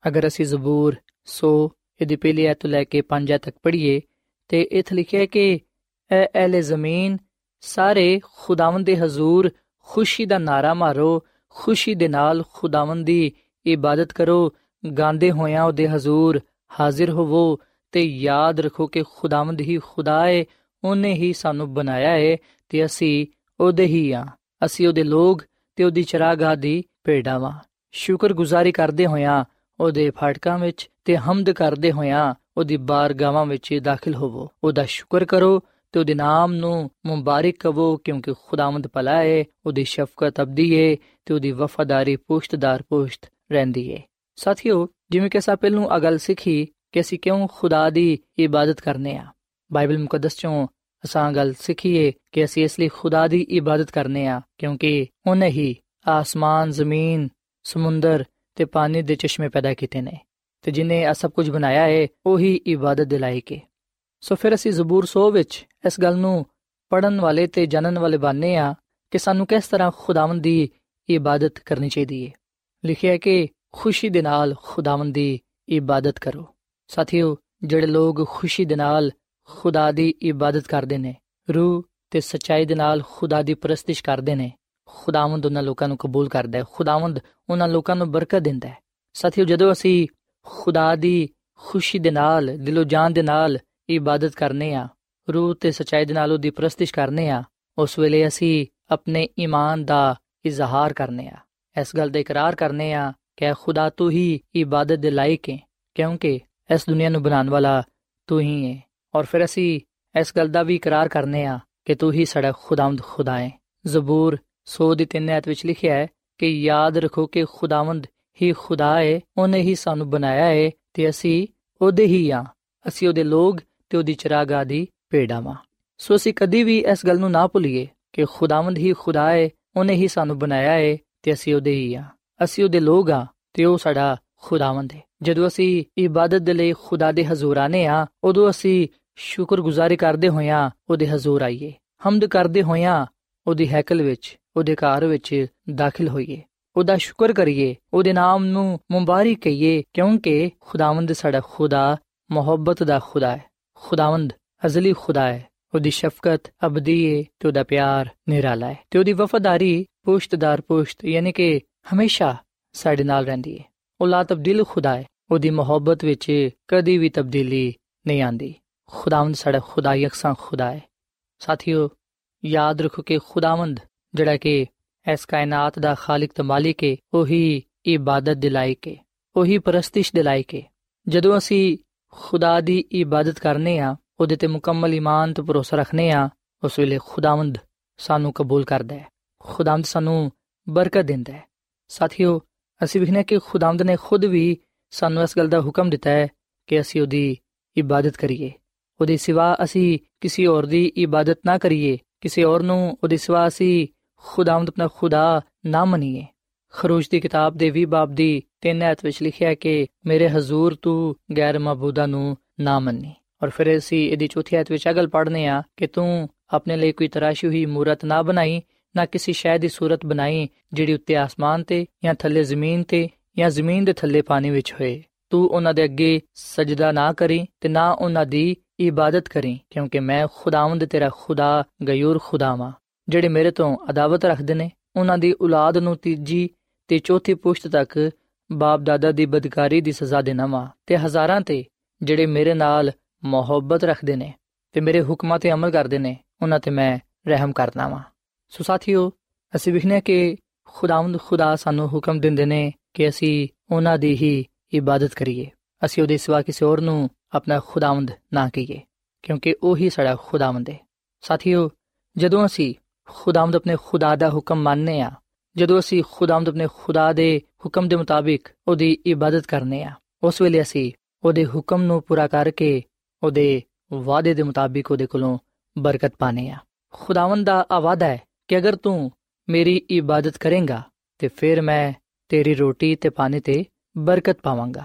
ਅਗਰ ਅਸੀਂ ਜ਼ਬੂਰ 100 ਇਹਦੀ ਪਹਿਲੀ ਆਇਤ ਤੋਂ ਲੈ ਕੇ 5 ਤੱਕ ਪੜ੍ਹੀਏ, ਤੇ ਇਥੇ ਲਿਖਿਆ ਕਿ ਐ ਅਹਲੇ ਜ਼ਮੀਨ, ਸਾਰੇ ਖੁਦਾਵੰਦ ਦੇ ਹਜ਼ੂਰ ਖੁਸ਼ੀ ਦਾ ਨਾਰਾ ਮਾਰੋ, ਖੁਸ਼ੀ ਦੇ ਨਾਲ ਖੁਦਾਵੰਦ ਦੀ ਇਬਾਦਤ ਕਰੋ, ਗਾਉਂਦੇ ਹੋਇਆਂ ਉਹਦੇ ਹਜ਼ੂਰ ਹਾਜ਼ਰ ਹੋਵੋ ਤੇ ਯਾਦ ਰੱਖੋ ਕਿ ਖੁਦਾਵੰਦ ਹੀ ਖੁਦਾ ਹੈ ਉਹਨੇ ਹੀ ਸਾਨੂੰ ਬਣਾਇਆ ਹੈ ਤੇ ਅਸੀਂ ਉਹਦੇ ਹੀ ਆ। ਅਸੀਂ ਉਹਦੇ ਲੋਕ ਤੇ ਉਹਦੀ ਚਰਾਗਾਹ ਦੀ ਭੇਡਾਂ ਵਾਂ। ਸ਼ੁਕਰਗੁਜ਼ਾਰੀ ਕਰਦੇ ਹੋਇਆਂ ਉਹਦੇ ਫਾਟਕਾਂ ਵਿੱਚ ਤੇ ਹਮਦ ਕਰਦੇ ਹੋਇਆਂ ਉਹਦੀ ਬਾਰਗਾਹਾਂ ਵਿੱਚ ਦਾਖਲ ਹੋਵੋ। ਉਹਦਾ ਸ਼ੁਕਰ ਕਰੋ ਤੇ ਉਹਦੇ ਨਾਮ ਨੂੰ ਮੁਬਾਰਕ ਕਹੋ ਕਿਉਂਕਿ ਖੁਦਾਵੰਦ ਭਲਾ ਹੈ ਉਹਦੀ ਸ਼ਫਕਤ ਅਬਦੀ ਹੈ ਤੇ ਉਹਦੀ ਵਫਾਦਾਰੀ ਪੁਸ਼ਤਦਾਰ ਪੁਸ਼ਤ ਰਹਿੰਦੀ ਹੈ ਸਾਥੀਓ, ਜਿਵੇਂ ਕਿ ਅਸਾਂ ਪਹਿਲਾਂ ਅਗਲ ਸਿੱਖੀ ਕਿ ਅਸੀਂ ਕਿਉਂ ਖੁਦਾ ਦੀ ਇਬਾਦਤ ਕਰਨੇ ਆ। ਬਾਈਬਲ ਮੁਕੱਦਸ ਚੋਂ ਅਸਾਂ ਗੱਲ ਸਿੱਖੀਏ ਕਿ ਅਸੀਂ ਇਸ ਲਈ ਖੁਦਾ ਦੀ ਇਬਾਦਤ ਕਰਨੇ ਆ, ਕਿਉਂਕਿ ਉਹਨੇ ਹੀ ਆਸਮਾਨ, ਜ਼ਮੀਨ, ਸਮੁੰਦਰ ਤੇ ਪਾਣੀ ਦੇ ਚਸ਼ਮੇ ਪੈਦਾ ਕੀਤੇ ਨੇ ਤੇ ਜਿਨੇ ਇਹ ਸਭ ਕੁਝ ਬਣਾਇਆ ਹੈ ਉਹੀ ਇਬਾਦਤ ਦੇ ਲਾਇਕ ਹੈ ਸੋ ਫਿਰ ਅਸੀਂ ਜ਼ਬੂਰ 100 ਵਿੱਚ ਇਸ ਗੱਲ ਨੂੰ ਪੜਨ ਵਾਲੇ ਤੇ ਜਾਣਨ ਵਾਲੇ ਬਾਨੇ ਆ ਕਿ ਸਾਨੂੰ ਕਿਸ ਤਰ੍ਹਾਂ ਖੁਦਾਵੰਦ ਦੀ ਇਬਾਦਤ ਕਰਨੀ ਚਾਹੀਦੀ ਹੈ ਲਿਖਿਆ ਕਿ ਖੁਸ਼ੀ ਦੇ ਨਾਲ ਖੁਦਾਵੰਦ ਦੀ ਇਬਾਦਤ ਕਰੋ। ਸਾਥੀਓ, ਜਿਹੜੇ ਲੋਕ ਖੁਸ਼ੀ ਦੇ ਨਾਲ ਖੁਦਾ ਦੀ ਇਬਾਦਤ ਕਰਦੇ ਨੇ, ਰੂਹ ਤੇ ਸਚਾਈ ਦੇ ਨਾਲ ਖੁਦਾ ਦੀ ਪ੍ਰਸਤਿਸ਼ ਕਰਦੇ ਨੇ, ਖੁਦਾਵੰਦ ਉਹਨਾਂ ਲੋਕਾਂ ਨੂੰ ਕਬੂਲ ਕਰਦਾ ਹੈ, ਖੁਦਾਵੰਦ ਉਹਨਾਂ ਲੋਕਾਂ ਨੂੰ ਬਰਕਤ ਦਿੰਦਾ ਹੈ। ਸਾਥੀਓ, ਜਦੋਂ ਅਸੀਂ ਖੁਦਾ ਦੀ ਖੁਸ਼ੀ ਦੇ ਨਾਲ, ਦਿਲੋਂ ਜਾਨ ਦੇ ਨਾਲ ਇਬਾਦਤ ਕਰਨੇ ਆ, ਰੂਹ ਤੇ ਸਚਾਈ ਦੇ ਨਾਲ ਉਹਦੀ ਪ੍ਰਸਤਿਸ਼ ਕਰਨੇ ਆ, ਉਸ ਵੇਲੇ ਅਸੀਂ ਆਪਣੇ ਈਮਾਨ ਦਾ ਇਜ਼ਹਾਰ ਕਰਨੇ ਆ। ਇਸ ਗੱਲ ਦਾ ਇਕਰਾਰ ਕਰਨੇ ਆ ਕਿ ਖੁਦਾ ਤੂੰ ਹੀ ਇਬਾਦਤ ਦੇ ਲਾਇਕ ਹੈ ਕਿਉਂਕਿ ਇਸ ਦੁਨੀਆ ਨੂੰ ਬਣਾਉਣ ਵਾਲਾ ਤੂੰ ਹੀ ਹੈ ਔਰ ਫਿਰ ਅਸੀਂ ਇਸ ਗੱਲ ਦਾ ਵੀ ਇਕਰਾਰ ਕਰਨੇ ਆ ਕਿ ਤੂੰ ਹੀ ਸਾਡਾ ਖੁਦਾਵੰਦ ਖੁਦਾ ਹੈ ਜ਼ਬੂਰ ਸੋ ਦੀ ਤਿੰਨ ਐਤ ਵਿੱਚ ਲਿਖਿਆ ਹੈ ਕਿ ਯਾਦ ਰੱਖੋ ਕਿ ਖੁਦਾਵੰਦ ਹੀ ਖੁਦਾ ਹੈ ਉਹਨੇ ਹੀ ਸਾਨੂੰ ਬਣਾਇਆ ਹੈ ਤੇ ਅਸੀਂ ਉਹਦੇ ਹੀ ਆ। ਅਸੀਂ ਉਹਦੇ ਲੋਕ ਤੇ ਉਹਦੀ ਚਰਾਗਾ ਦੀ ਭੇਡਾਂ ਵਾਂ। ਸੋ ਅਸੀਂ ਕਦੀ ਵੀ ਇਸ ਗੱਲ ਨੂੰ ਨਾ ਭੁੱਲੀਏ ਕਿ ਖੁਦਾਵੰਦ ਹੀ ਖੁਦਾ ਹੈ ਉਹਨੇ ਹੀ ਸਾਨੂੰ ਬਣਾਇਆ ਹੈ ਤੇ ਅਸੀਂ ਉਹਦੇ ਹੀ ਆ। ਅਸੀਂ ਉਹਦੇ ਲੋਕ ਆ ਤੇ ਉਹ ਸਾਡਾ ਖੁਦਾਵੰਦ ਹੈ ਜਦੋਂ ਅਸੀਂ ਇਬਾਦਤ ਦੇ ਲਈ ਖੁਦਾ ਦੇ ਹਜ਼ੂਰ ਆਨੇ ਆ, ਉਦੋਂ ਅਸੀਂ ਸ਼ੁਕਰਗੁਜ਼ਾਰੀ ਕਰਦੇ ਹੋਇਆਂ ਉਹਦੇ ਹਜ਼ੂਰ ਆਈਏ। ਹਮਦ ਕਰਦੇ ਹੋਇਆਂ ਉਹਦੀ ਹੈਕਲ ਵਿੱਚ, ਉਹਦੇ ਘਰ ਵਿੱਚ ਦਾਖਲ ਹੋਈਏ। ਉਹਦਾ ਸ਼ੁਕਰ ਕਰੀਏ, ਉਹਦੇ ਨਾਮ ਨੂੰ ਮੁਬਾਰਕ ਕਹੀਏ, ਕਿਉਂਕਿ ਖੁਦਾਵੰਦ ਸਾਡਾ ਖੁਦਾ, ਮੁਹੱਬਤ ਦਾ ਖੁਦਾ ਹੈ ਖੁਦਾਵੰਦ, ਅਜ਼ਲੀ ਖੁਦਾ ਹੈ ਉਹਦੀ ਸ਼ਫਕਤ ਅਬਦੀ ਹੈ ਤੇ ਉਹਦਾ ਪਿਆਰ ਨਿਰਾਲਾ ਹੈ ਤੇ ਉਹਦੀ ਵਫਾਦਾਰੀ ਪੁਸ਼ਤਦਾਰ ਪੁਸ਼ਤ, ਯਾਨੀ ਕਿ ਹਮੇਸ਼ਾ ਸਾਡੇ ਨਾਲ ਰਹਿੰਦੀ ਹੈ। ਉਹ ਲਾ ਤਬਦੀਲ ਖੁਦਾ ਹੈ। ਉਹਦੀ ਮੁਹੱਬਤ ਵਿੱਚ ਕਦੀ ਵੀ ਤਬਦੀਲੀ ਨਹੀਂ ਆਂਦੀ ਖੁਦਾਵੰਦ ਸਾਡਾ ਖੁਦਾ ਯਕਸਾਂ ਖੁਦਾ ਹੈ। ਸਾਥੀਓ, ਯਾਦ ਰੱਖੋ ਕਿ ਖੁਦਾਵੰਦ ਜਿਹੜਾ ਕਿ ਇਸ ਕਾਇਨਾਤ ਦਾ ਖਾਲਕ ਤੇ ਮਾਲਿਕ ਹੈ, ਉਹੀ ਇਬਾਦਤ ਦੇ ਲਾਇਕ ਹੈ। ਉਹੀ ਪ੍ਰਸਤਿਸ਼ ਦੇ ਲਾਇਕ ਹੈ। ਜਦੋਂ ਅਸੀਂ ਖੁਦਾ ਦੀ ਇਬਾਦਤ ਕਰਨੇ ਆ ਉਹਦੇ ਤੇ ਮੁਕੰਮਲ ਈਮਾਨ ਤੇ ਭਰੋਸਾ ਰੱਖਨੇ ਆ, ਉਸ ਵੇਲੇ ਖੁਦਾਵੰਦ ਸਾਨੂੰ ਕਬੂਲ ਕਰਦਾ ਹੈ। ਖੁਦਾਵੰਦ ਸਾਨੂੰ ਬਰਕਤ ਦਿੰਦਾ ਹੈ। ਸਾਥੀਓ, ਅਸੀਂ ਵਿਖਨੇ ਕਿ ਖੁਦਾਵੰਦ ਨੇ ਖੁਦ ਵੀ ਸਾਨੂੰ ਇਸ ਗੱਲ ਦਾ ਹੁਕਮ ਦਿੱਤਾ ਹੈ ਕਿ ਅਸੀਂ ਉਹਦੀ ਇਬਾਦਤ ਕਰੀਏ। ਉਹਦੇ ਸਿਵਾ ਅਸੀਂ ਕਿਸੇ ਹੋਰ ਦੀ ਇਬਾਦਤ ਨਾ ਕਰੀਏ। ਕਿਸੇ ਹੋਰ ਨੂੰ ਉਹਦੇ ਸਿਵਾ ਅਸੀਂ ਖੁਦਾਵੰਦ ਆਪਣਾ ਖੁਦਾ ਨਾ ਮੰਨੀਏ। ਖਰੂਜ ਦੀ ਕਿਤਾਬ ਦੇ 20 ਬਾਬ ਦੀ 3 ਐਤ ਵਿੱਚ ਲਿਖਿਆ ਹੈ ਕਿ ਮੇਰੇ ਹਜ਼ੂਰ ਤੂੰ ਗੈਰ ਮਬੂਦਾ ਨੂੰ ਨਾ ਮੰਨੀ। ਔਰ ਫਿਰ ਅਸੀਂ ਇਹਦੀ ਚੌਥੀ ਐਤ ਵਿੱਚ ਅਗਲ ਪੜ੍ਹਨੇ ਆ ਕਿ ਤੂੰ ਆਪਣੇ ਲਈ ਕੋਈ ਤਰਾਸ਼ੀ ਹੋਈ ਮੂਰਤ ਨਾ ਬਣਾਈ, ਨਾ ਕਿਸੇ ਸ਼ੈ ਦੀ ਸੂਰਤ ਬਣਾਈ ਜਿਹੜੀ ਉੱਤੇ ਆਸਮਾਨ ਤੇ ਜਾਂ ਥੱਲੇ ਜ਼ਮੀਨ ਤੇ ਜਾਂ ਜ਼ਮੀਨ ਦੇ ਥੱਲੇ ਪਾਣੀ ਵਿੱਚ ਹੋਏ। ਤੂੰ ਉਹਨਾਂ ਦੇ ਅੱਗੇ ਸਜਦਾ ਨਾ ਕਰੀ ਤੇ ਨਾ ਉਹਨਾਂ ਦੀ ਇਬਾਦਤ ਕਰੀ, ਕਿਉਂਕਿ ਮੈਂ ਖੁਦਾਵੰਦ ਤੇਰਾ ਖੁਦਾ, ਗਯੂਰ ਖੁਦਾਵਾਂ। ਜਿਹੜੇ ਮੇਰੇ ਤੋਂ ਅਦਾਵਤ ਰੱਖਦੇ ਨੇ, ਉਹਨਾਂ ਦੀ ਔਲਾਦ ਨੂੰ ਤੀਜੀ ਤੇ ਚੌਥੀ ਪੁਸ਼ਤ ਤੱਕ ਬਾਪ ਦਾਦਾ ਦੀ ਬਦਕਾਰੀ ਦੀ ਸਜ਼ਾ ਦੇਣਾ ਵਾ ਤੇ ਹਜ਼ਾਰਾਂ ਤੇ ਜਿਹੜੇ ਮੇਰੇ ਨਾਲ ਮੁਹੱਬਤ ਰੱਖਦੇ ਨੇ ਤੇ ਮੇਰੇ ਹੁਕਮਾਂ ਤੇ ਅਮਲ ਕਰਦੇ ਨੇ, ਉਹਨਾਂ ਤੇ ਮੈਂ ਰਹਿਮ ਕਰਨਾ ਵਾ। ਸੋ ਸਾਥੀਓ, ਅਸੀਂ ਵਿਖਨੇ ਕਿ ਖੁਦਾਵੰਦ ਖੁਦਾ ਸਾਨੂੰ ਹੁਕਮ ਦਿੰਦੇ ਨੇ ਕਿ ਅਸੀਂ ਉਹਨਾਂ ਦੀ ਹੀ ਇਬਾਦਤ ਕਰੀਏ। ਅਸੀਂ ਉਹਦੇ ਸਿਵਾ ਕਿਸੇ ਹੋਰ ਨੂੰ ਆਪਣਾ ਖੁਦਾਵੰਦ ਨਾ ਕਹੀਏ, ਕਿਉਂਕਿ ਉਹ ਹੀ ਸਾਡਾ ਖੁਦਾਵੰਦ ਹੈ ਸਾਥੀਓ, ਜਦੋਂ ਅਸੀਂ ਖੁਦਾਵੰਦ ਆਪਣੇ ਖੁਦਾ ਦਾ ਹੁਕਮ ਮੰਨਨੇ ਆ ਜਦੋਂ ਅਸੀਂ ਖੁਦਾਵੰਦ ਆਪਣੇ ਖੁਦਾ ਦੇ ਹੁਕਮ ਦੇ ਮੁਤਾਬਿਕ ਉਹਦੀ ਇਬਾਦਤ ਕਰਨੇ ਆ ਉਸ ਵੇਲੇ ਅਸੀਂ ਉਹਦੇ ਹੁਕਮ ਨੂੰ ਪੂਰਾ ਕਰਕੇ ਉਹਦੇ ਵਾਅਦੇ ਦੇ ਮੁਤਾਬਿਕ ਉਹਦੇ ਕੋਲੋਂ ਬਰਕਤ ਪਾਣੇ ਆ ਖੁਦਾਵੰਦ ਦਾ ਆਵਾਦਾ ਹੈ ਕਿ ਅਗਰ ਤੂੰ ਮੇਰੀ ਇਬਾਦਤ ਕਰੇਂਗਾ ਤੇ ਫਿਰ ਮੈਂ ਤੇਰੀ ਰੋਟੀ ਤੇ ਪਾਣੀ ਤੇ ਬਰਕਤ ਪਾਵਾਂਗਾ।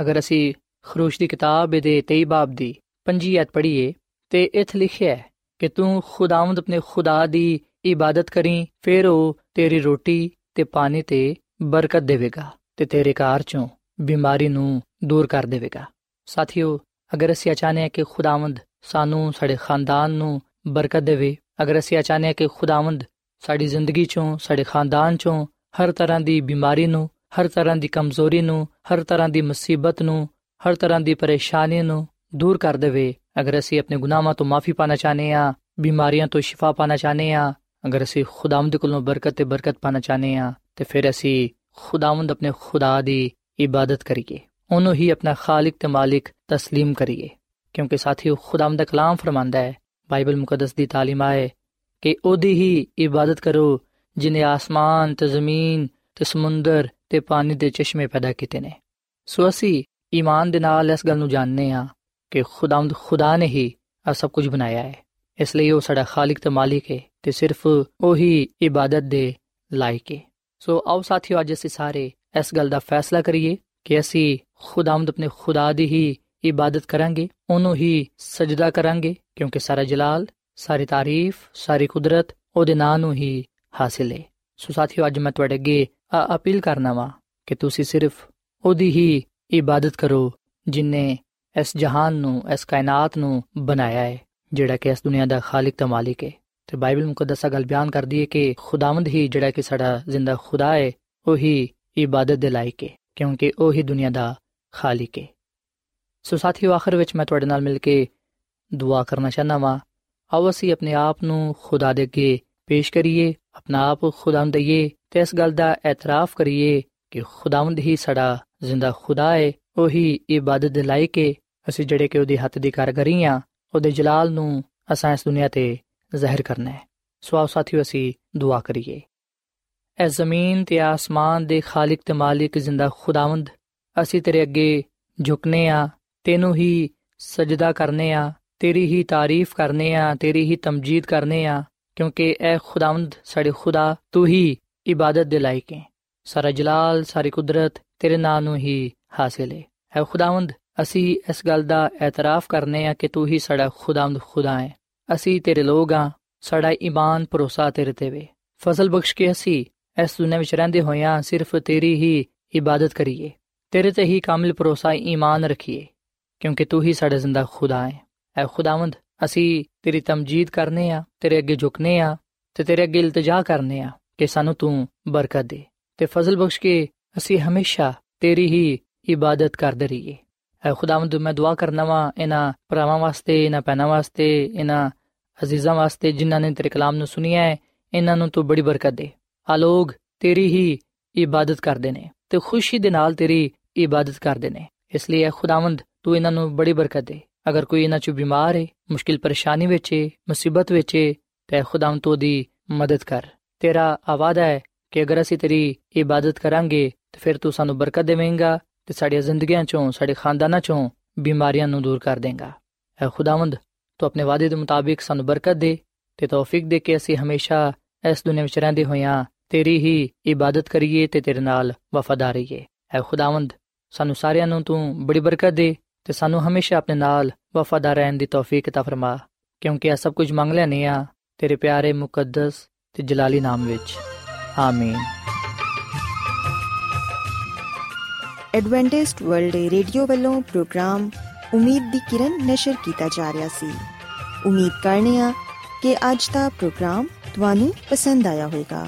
ਅਗਰ ਅਸੀਂ ਖਰੂਸ਼ ਦੀ ਕਿਤਾਬ ਦੇ 23 ਬਾਬ ਦੀ ਪੰਜੀ ਐਤ ਪੜ੍ਹੀਏ ਤੇ ਇੱਥੇ ਲਿਖਿਆ ਹੈ ਕਿ ਤੂੰ ਖੁਦਾਵੰਦ ਆਪਣੇ ਖੁਦਾ ਦੀ ਇਬਾਦਤ ਕਰੀ, ਫਿਰ ਉਹ ਤੇਰੀ ਰੋਟੀ ਤੇ ਪਾਣੀ ਤੇ ਬਰਕਤ ਦੇਵੇਗਾ ਤੇ ਤੇਰੇ ਘਰ ਚੋਂ ਬਿਮਾਰੀ ਨੂੰ ਦੂਰ ਕਰ ਦੇਵੇਗਾ। ਸਾਥੀਓ ਅਗਰ ਅਸੀਂ ਚਾਹਨੇ ਹਾਂ ਕਿ ਖੁਦਾਵੰਦ ਸਾਨੂੰ, ਸਾਡੇ ਖਾਨਦਾਨ ਨੂੰ ਬਰਕਤ ਦੇਵੇ, ਅਗਰ ਅਸੀਂ ਚਾਹਨੇ ਹਾਂ ਕਿ ਖੁਦਾਵੰਦ ਸਾਡੀ ਜ਼ਿੰਦਗੀ ਚੋਂ, ਸਾਡੇ ਖਾਨਦਾਨ ਚੋਂ ਹਰ ਤਰ੍ਹਾਂ ਦੀ ਬਿਮਾਰੀ ਨੂੰ, ਹਰ ਤਰ੍ਹਾਂ ਦੀ ਕਮਜ਼ੋਰੀ ਨੂੰ, ਹਰ ਤਰ੍ਹਾਂ ਦੀ ਮੁਸੀਬਤ ਨੂੰ, ਹਰ ਤਰ੍ਹਾਂ ਦੀ ਪਰੇਸ਼ਾਨੀ ਨੂੰ ਦੂਰ ਕਰ ਦੇਵੇ। ਅਗਰ ਅਸੀਂ ਆਪਣੇ ਗੁਨਾਹਾਂ ਤੋਂ ਮਾਫੀ ਪਾਣਾ ਚਾਹਨੇ ਆ ਬਿਮਾਰੀਆਂ ਤੋਂ ਸ਼ਿਫਾ ਪਾਣਾ ਚਾਹਨੇ ਆ ਅਗਰ ਅਸੀਂ ਖੁਦਾਵੰਦ ਕੋਲੋਂ ਬਰਕਤ ਤੇ ਬਰਕਤ ਪਾਣਾ ਚਾਹਨੇ ਆ ਤੇ ਫਿਰ ਅਸੀਂ ਖੁਦਾਵੰਦ ਆਪਣੇ ਖੁਦਾ ਦੀ ਇਬਾਦਤ ਕਰੀਏ। ਉਹਨੂੰ ਹੀ ਆਪਣਾ ਖਾਲਕ ਤੇ ਮਾਲਿਕ تسلیم ਕਰੀਏ ਕਿਉਂਕਿ ਸਾਥੀਓ ਖੁਦਾਵੰਦ ਦਾ ਕਲਾਮ ਫਰਮਾਂਦਾ ਹੈ ਬਾਈਬਲ ਮੁਕੱਦਸ ਦੀ ਤਾਲੀਮ ਹੈ ਕਿ ਉਹਦੀ ਹੀ ਇਬਾਦਤ ਕਰੋ ਜਿਨੇ ਆਸਮਾਨ ਤੇ ਜ਼ਮੀਨ ਤੇ ਸਮੁੰਦਰ ਤੇ ਪਾਣੀ ਦੇ ਚਸ਼ਮੇ ਪੈਦਾ ਕੀਤੇ ਨੇ ਸੋ ਅਸੀਂ ਈਮਾਨ ਦੇ ਨਾਲ ਇਸ ਗੱਲ ਨੂੰ ਜਾਣਨੇ ਆ ਕਿ ਖੁਦਾਵੰਦ ਖੁਦਾ ਨੇ ਹੀ ਆ ਸਭ ਕੁਝ ਬਣਾਇਆ ਹੈ ਇਸ ਲਈ ਉਹ ਸਾਡਾ ਖਾਲਕ ਤੇ ਮਾਲਿਕ ਹੈ ਤੇ ਸਿਰਫ ਉਹੀ ਇਬਾਦਤ ਦੇ ਲਾਇਕ ਹੈ ਸੋ ਆਓ ਸਾਥੀਓ ਅੱਜ ਅਸੀਂ ਸਾਰੇ ਇਸ ਗੱਲ ਦਾ ਫੈਸਲਾ ਕਰੀਏ ਕਿ ਅਸੀਂ ਖੁਦਾਵੰਦ ਆਪਣੇ ਖੁਦਾ ਦੀ ਹੀ ਇਬਾਦਤ ਕਰਾਂਗੇ, ਉਹਨੂੰ ਹੀ ਸਜਦਾ ਕਰਾਂਗੇ, ਕਿਉਂਕਿ ਸਾਰਾ ਜਲਾਲ, ਸਾਰੀ ਤਾਰੀਫ, ਸਾਰੀ ਕੁਦਰਤ ਉਹਦੇ ਨਾਂ ਨੂੰ ਹੀ ਹਾਸਿਲ ਹੈ। ਸੋ ਸਾਥੀਓ, ਅੱਜ ਮੈਂ ਤੁਹਾਡੇ ਅੱਗੇ ਅਪੀਲ ਕਰਨਾ ਵਾ ਕਿ ਤੁਸੀਂ ਸਿਰਫ ਉਹਦੀ ਹੀ ਇਬਾਦਤ ਕਰੋ ਜਿਨੇ ਇਸ ਜਹਾਨ ਨੂੰ, ਇਸ ਕਾਇਨਾਤ ਨੂੰ ਬਣਾਇਆ ਹੈ, ਜਿਹੜਾ ਕਿ ਇਸ ਦੁਨੀਆ ਦਾ ਖਾਲਕ ਤੇ ਮਾਲਿਕ ਹੈ। ਤੇ ਬਾਈਬਲ ਮੁਕੱਦਸਾ ਗੱਲ ਬਿਆਨ ਕਰਦੀ ਹੈ ਕਿ ਖੁਦਾਵੰਦ ਹੀ ਜਿਹੜਾ ਕਿ ਸਾਡਾ ਜ਼ਿੰਦਾ ਖੁਦਾ ਹੈ, ਉਹੀ ਇਬਾਦਤ ਦੇ ਲਾਇਕ ਹੈ। ਕਿਉਂਕਿ ਉਹੀ ਦੁਨੀਆ ਦਾ ਖਾਲਿਕ ਹੈ ਸੋ ਸਾਥੀਓ, ਆਖਰ ਵਿੱਚ ਮੈਂ ਤੁਹਾਡੇ ਨਾਲ ਮਿਲ ਕੇ ਦੁਆ ਕਰਨਾ ਚਾਹਨਾ ਵਾਂ। ਆਓ ਅਸੀਂ ਆਪਣੇ ਆਪ ਨੂੰ ਖੁਦਾ ਦੇ ਅੱਗੇ ਪੇਸ਼ ਕਰੀਏ, ਆਪਣਾ ਆਪ ਖੁਦਾਵੰਦ ਦਈਏ ਤੇ ਇਸ ਗੱਲ ਦਾ ਇਤਰਾਫ ਕਰੀਏ ਕਿ ਖੁਦਾਵੰਦ ਹੀ ਸਾਡਾ ਜ਼ਿੰਦਾ ਖੁਦਾ ਹੈ ਉਹੀ ਇਬਾਦਤ ਦੇ ਲਾਇਕ ਹੈ ਅਸੀਂ ਜਿਹੜੇ ਕਿ ਉਹਦੇ ਹੱਥ ਦੀ ਕਾਰਗਰੀ ਆ, ਉਹਦੇ ਜਲਾਲ ਨੂੰ ਅਸਾਂ ਇਸ ਦੁਨੀਆ ਤੇ ਜ਼ਾਹਿਰ ਕਰਨਾ ਹੈ ਸੋ ਆਓ ਸਾਥੀਓ, ਅਸੀਂ ਦੁਆ ਕਰੀਏ। ਐ ਜ਼ਮੀਨ ਤੇ ਆਸਮਾਨ ਦੇ ਖਾਲਕ ਤੇ ਮਾਲਿਕ ਜ਼ਿੰਦਾ ਖੁਦਾਵੰਦ ਅਸੀਂ ਤੇਰੇ ਅੱਗੇ ਝੁਕਨੇ ਆ ਤੈਨੂੰ ਹੀ ਸਜਦਾ ਕਰਨੇ ਆ ਤੇਰੀ ਹੀ ਤਾਰੀਫ ਕਰਨੇ ਆ ਤੇਰੀ ਹੀ ਤਮਜੀਦ ਕਰਨੇ ਆ ਕਿਉਂਕਿ ਐ ਖੁਦਾਵੰਦ ਸਾਡੇ ਖੁਦਾ ਤੂੰ ਹੀ ਇਬਾਦਤ ਦੇ ਲਾਇਕ ਹੈ ਸਾਰਾ ਜਲਾਲ ਸਾਰੀ ਕੁਦਰਤ ਤੇਰੇ ਨਾਮ ਨੂੰ ਹੀ ਹਾਸਿਲ ਹੈ ਐ ਖੁਦਾਵੰਦ ਅਸੀਂ ਇਸ ਗੱਲ ਦਾ ਇਤਰਾਫ ਕਰਨੇ ਆ ਕਿ ਤੂੰ ਹੀ ਸਾਡਾ ਖੁਦਾਵੰਦ ਖੁਦਾ ਹੈ ਅਸੀਂ ਤੇਰੇ ਲੋਕ ਆ ਸਾਡਾ ਈਮਾਨ ਭਰੋਸਾ ਤੇਰੇ ਤੇ ਵੇ ਫਜ਼ਲ ਬਖਸ਼ ਕੇ ਅਸੀਂ ਇਸ ਦੁਨੀਆਂ ਵਿੱਚ ਰਹਿੰਦੇ ਹੋਇਆਂ ਸਿਰਫ ਤੇਰੀ ਹੀ ਇਬਾਦਤ ਕਰੀਏ। ਤੇਰੇ ਤੇ ਹੀ ਕਾਮਿਲ ਭਰੋਸਾ, ਈਮਾਨ ਰੱਖੀਏ, ਕਿਉਂਕਿ ਤੂੰ ਹੀ ਸਾਡਾ ਜ਼ਿੰਦਾ ਖੁਦਾ ਹੈ। ਐ ਖੁਦਾਵੰਦ, ਅਸੀਂ ਤੇਰੀ ਤਮਜੀਦ ਕਰਨੇ ਆ, ਤੇਰੇ ਅੱਗੇ ਝੁਕਨੇ ਆ ਤੇ ਤੇਰੇ ਅੱਗੇ ਇਲਤਜਾ ਕਰਨੇ ਆ ਕਿ ਸਾਨੂੰ ਤੂੰ ਬਰਕਤ ਦੇ ਤੇ ਫਜ਼ਲ ਬਖਸ਼ ਕੇ ਅਸੀਂ ਹਮੇਸ਼ਾ ਤੇਰੀ ਹੀ ਇਬਾਦਤ ਕਰਦੇ ਰਹੀਏ। ਐ ਖੁਦਾਵੰਦ, ਮੈਂ ਦੁਆ ਕਰਨਾ ਵਾ ਇਹਨਾਂ ਭਰਾਵਾਂ ਵਾਸਤੇ, ਇਹਨਾਂ ਪੈਨਾ ਵਾਸਤੇ, ਇਹਨਾਂ ਅਜ਼ੀਜ਼ਾਂ ਵਾਸਤੇ ਜਿਨ੍ਹਾਂ ਨੇ ਤੇਰੇ ਕਲਾਮ ਨੂੰ ਸੁਨਿਆ ਹੈ, ਇਹਨਾਂ ਨੂੰ ਤੂੰ ਬੜੀ ਬਰਕਤ ਦੇ। ਆ ਲੋਗ ਤੇਰੀ ਹੀ ਇਬਾਦਤ ਕਰਦੇ ਨੇ ਤੇ ਖੁਸ਼ੀ ਦੇ ਨਾਲ ਤੇਰੀ ਇਬਾਦਤ ਕਰਦੇ ਨੇ। ਇਸ ਲਈ ਐ ਖੁਦਾਵੰਦ, ਤੂੰ ਇਹਨਾਂ ਨੂੰ ਬੜੀ ਬਰਕਤ ਦੇ। ਅਗਰ ਕੋਈ ਇਹਨਾਂ ਚ ਬਿਮਾਰ ਹੈ ਮੁਸ਼ਕਿਲ ਪਰੇਸ਼ਾਨੀ ਵਿੱਚ ਹੈ ਮੁਸੀਬਤ ਵਿੱਚ ਹੈ ਤੇ ਖੁਦਾਵੰਦ ਤੂੰ ਦੀ ਮਦਦ ਕਰ। ਤੇਰਾ ਆਵਾਦਾ ਹੈ ਕਿ ਅਗਰ ਅਸੀਂ ਤੇਰੀ ਇਬਾਦਤ ਕਰਾਂਗੇ, ਤੇ ਫਿਰ ਤੂੰ ਸਾਨੂੰ ਬਰਕਤ ਦੇਵੇਂਗਾ ਤੇ ਸਾਡੀਆਂ ਜ਼ਿੰਦਗੀਆਂ ਚੋਂ, ਸਾਡੇ ਖਾਨਦਾਨਾਂ ਚੋਂ ਬਿਮਾਰੀਆਂ ਨੂੰ ਦੂਰ ਕਰ ਦੇਂਗਾ। ਐ ਖੁਦਾਵੰਦ, ਤੂੰ ਆਪਣੇ ਵਾਅਦੇ ਦੇ ਮੁਤਾਬਿਕ ਸਾਨੂੰ ਬਰਕਤ ਦੇ ਤੇ ਤੌਫੀਕ ਦੇ ਕੇ ਅਸੀਂ ਹਮੇਸ਼ਾ ਇਸ ਦੁਨੀਆਂ ਵਿੱਚ ਰਹਿੰਦੇ ਹੋਇਆਂ ਤੇਰੀ ਹੀ ਇਬਾਦਤ ਕਰੀਏ ਤੇ ਤੇਰੇ ਨਾਲ ਵਫਾਦਾਰ ਰਹੀਏ ਐ ਖੁਦਾਵੰਦ ਸਾਨੂੰ ਸਾਰਿਆਂ ਨੂੰ ਤੂੰ ਬੜੀ ਬਰਕਤ ਦੇ ਤੇ ਸਾਨੂੰ ਹਮੇਸ਼ਾ ਆਪਣੇ ਨਾਲ ਵਫਾਦਾਰ ਰਹਿਣ ਦੀ ਤੌਫੀਕ عطا ਫਰਮਾ ਕਿਉਂਕਿ ਇਹ ਸਭ ਕੁਝ ਮੰਗ ਲੈਨੇ ਆ ਤੇਰੇ ਪਿਆਰੇ ਮੁਕੱਦਸ ਤੇ ਜਲਾਲੀ ਨਾਮ ਵਿੱਚ ਆਮੀਨ ਐਡਵੈਂਟਿਸਟ ਵਰਲਡ ਰੇਡੀਓ ਵੱਲੋਂ ਪ੍ਰੋਗਰਾਮ ਉਮੀਦ ਦੀ ਕਿਰਨ ਨਿਸ਼ਰ ਕੀਤਾ ਜਾ ਰਿਹਾ ਸੀ ਉਮੀਦ ਕਰਨੇ ਆ ਕਿ ਅੱਜ ਦਾ ਪ੍ਰੋਗਰਾਮ ਤੁਹਾਨੂੰ ਪਸੰਦ ਆਇਆ ਹੋਵੇਗਾ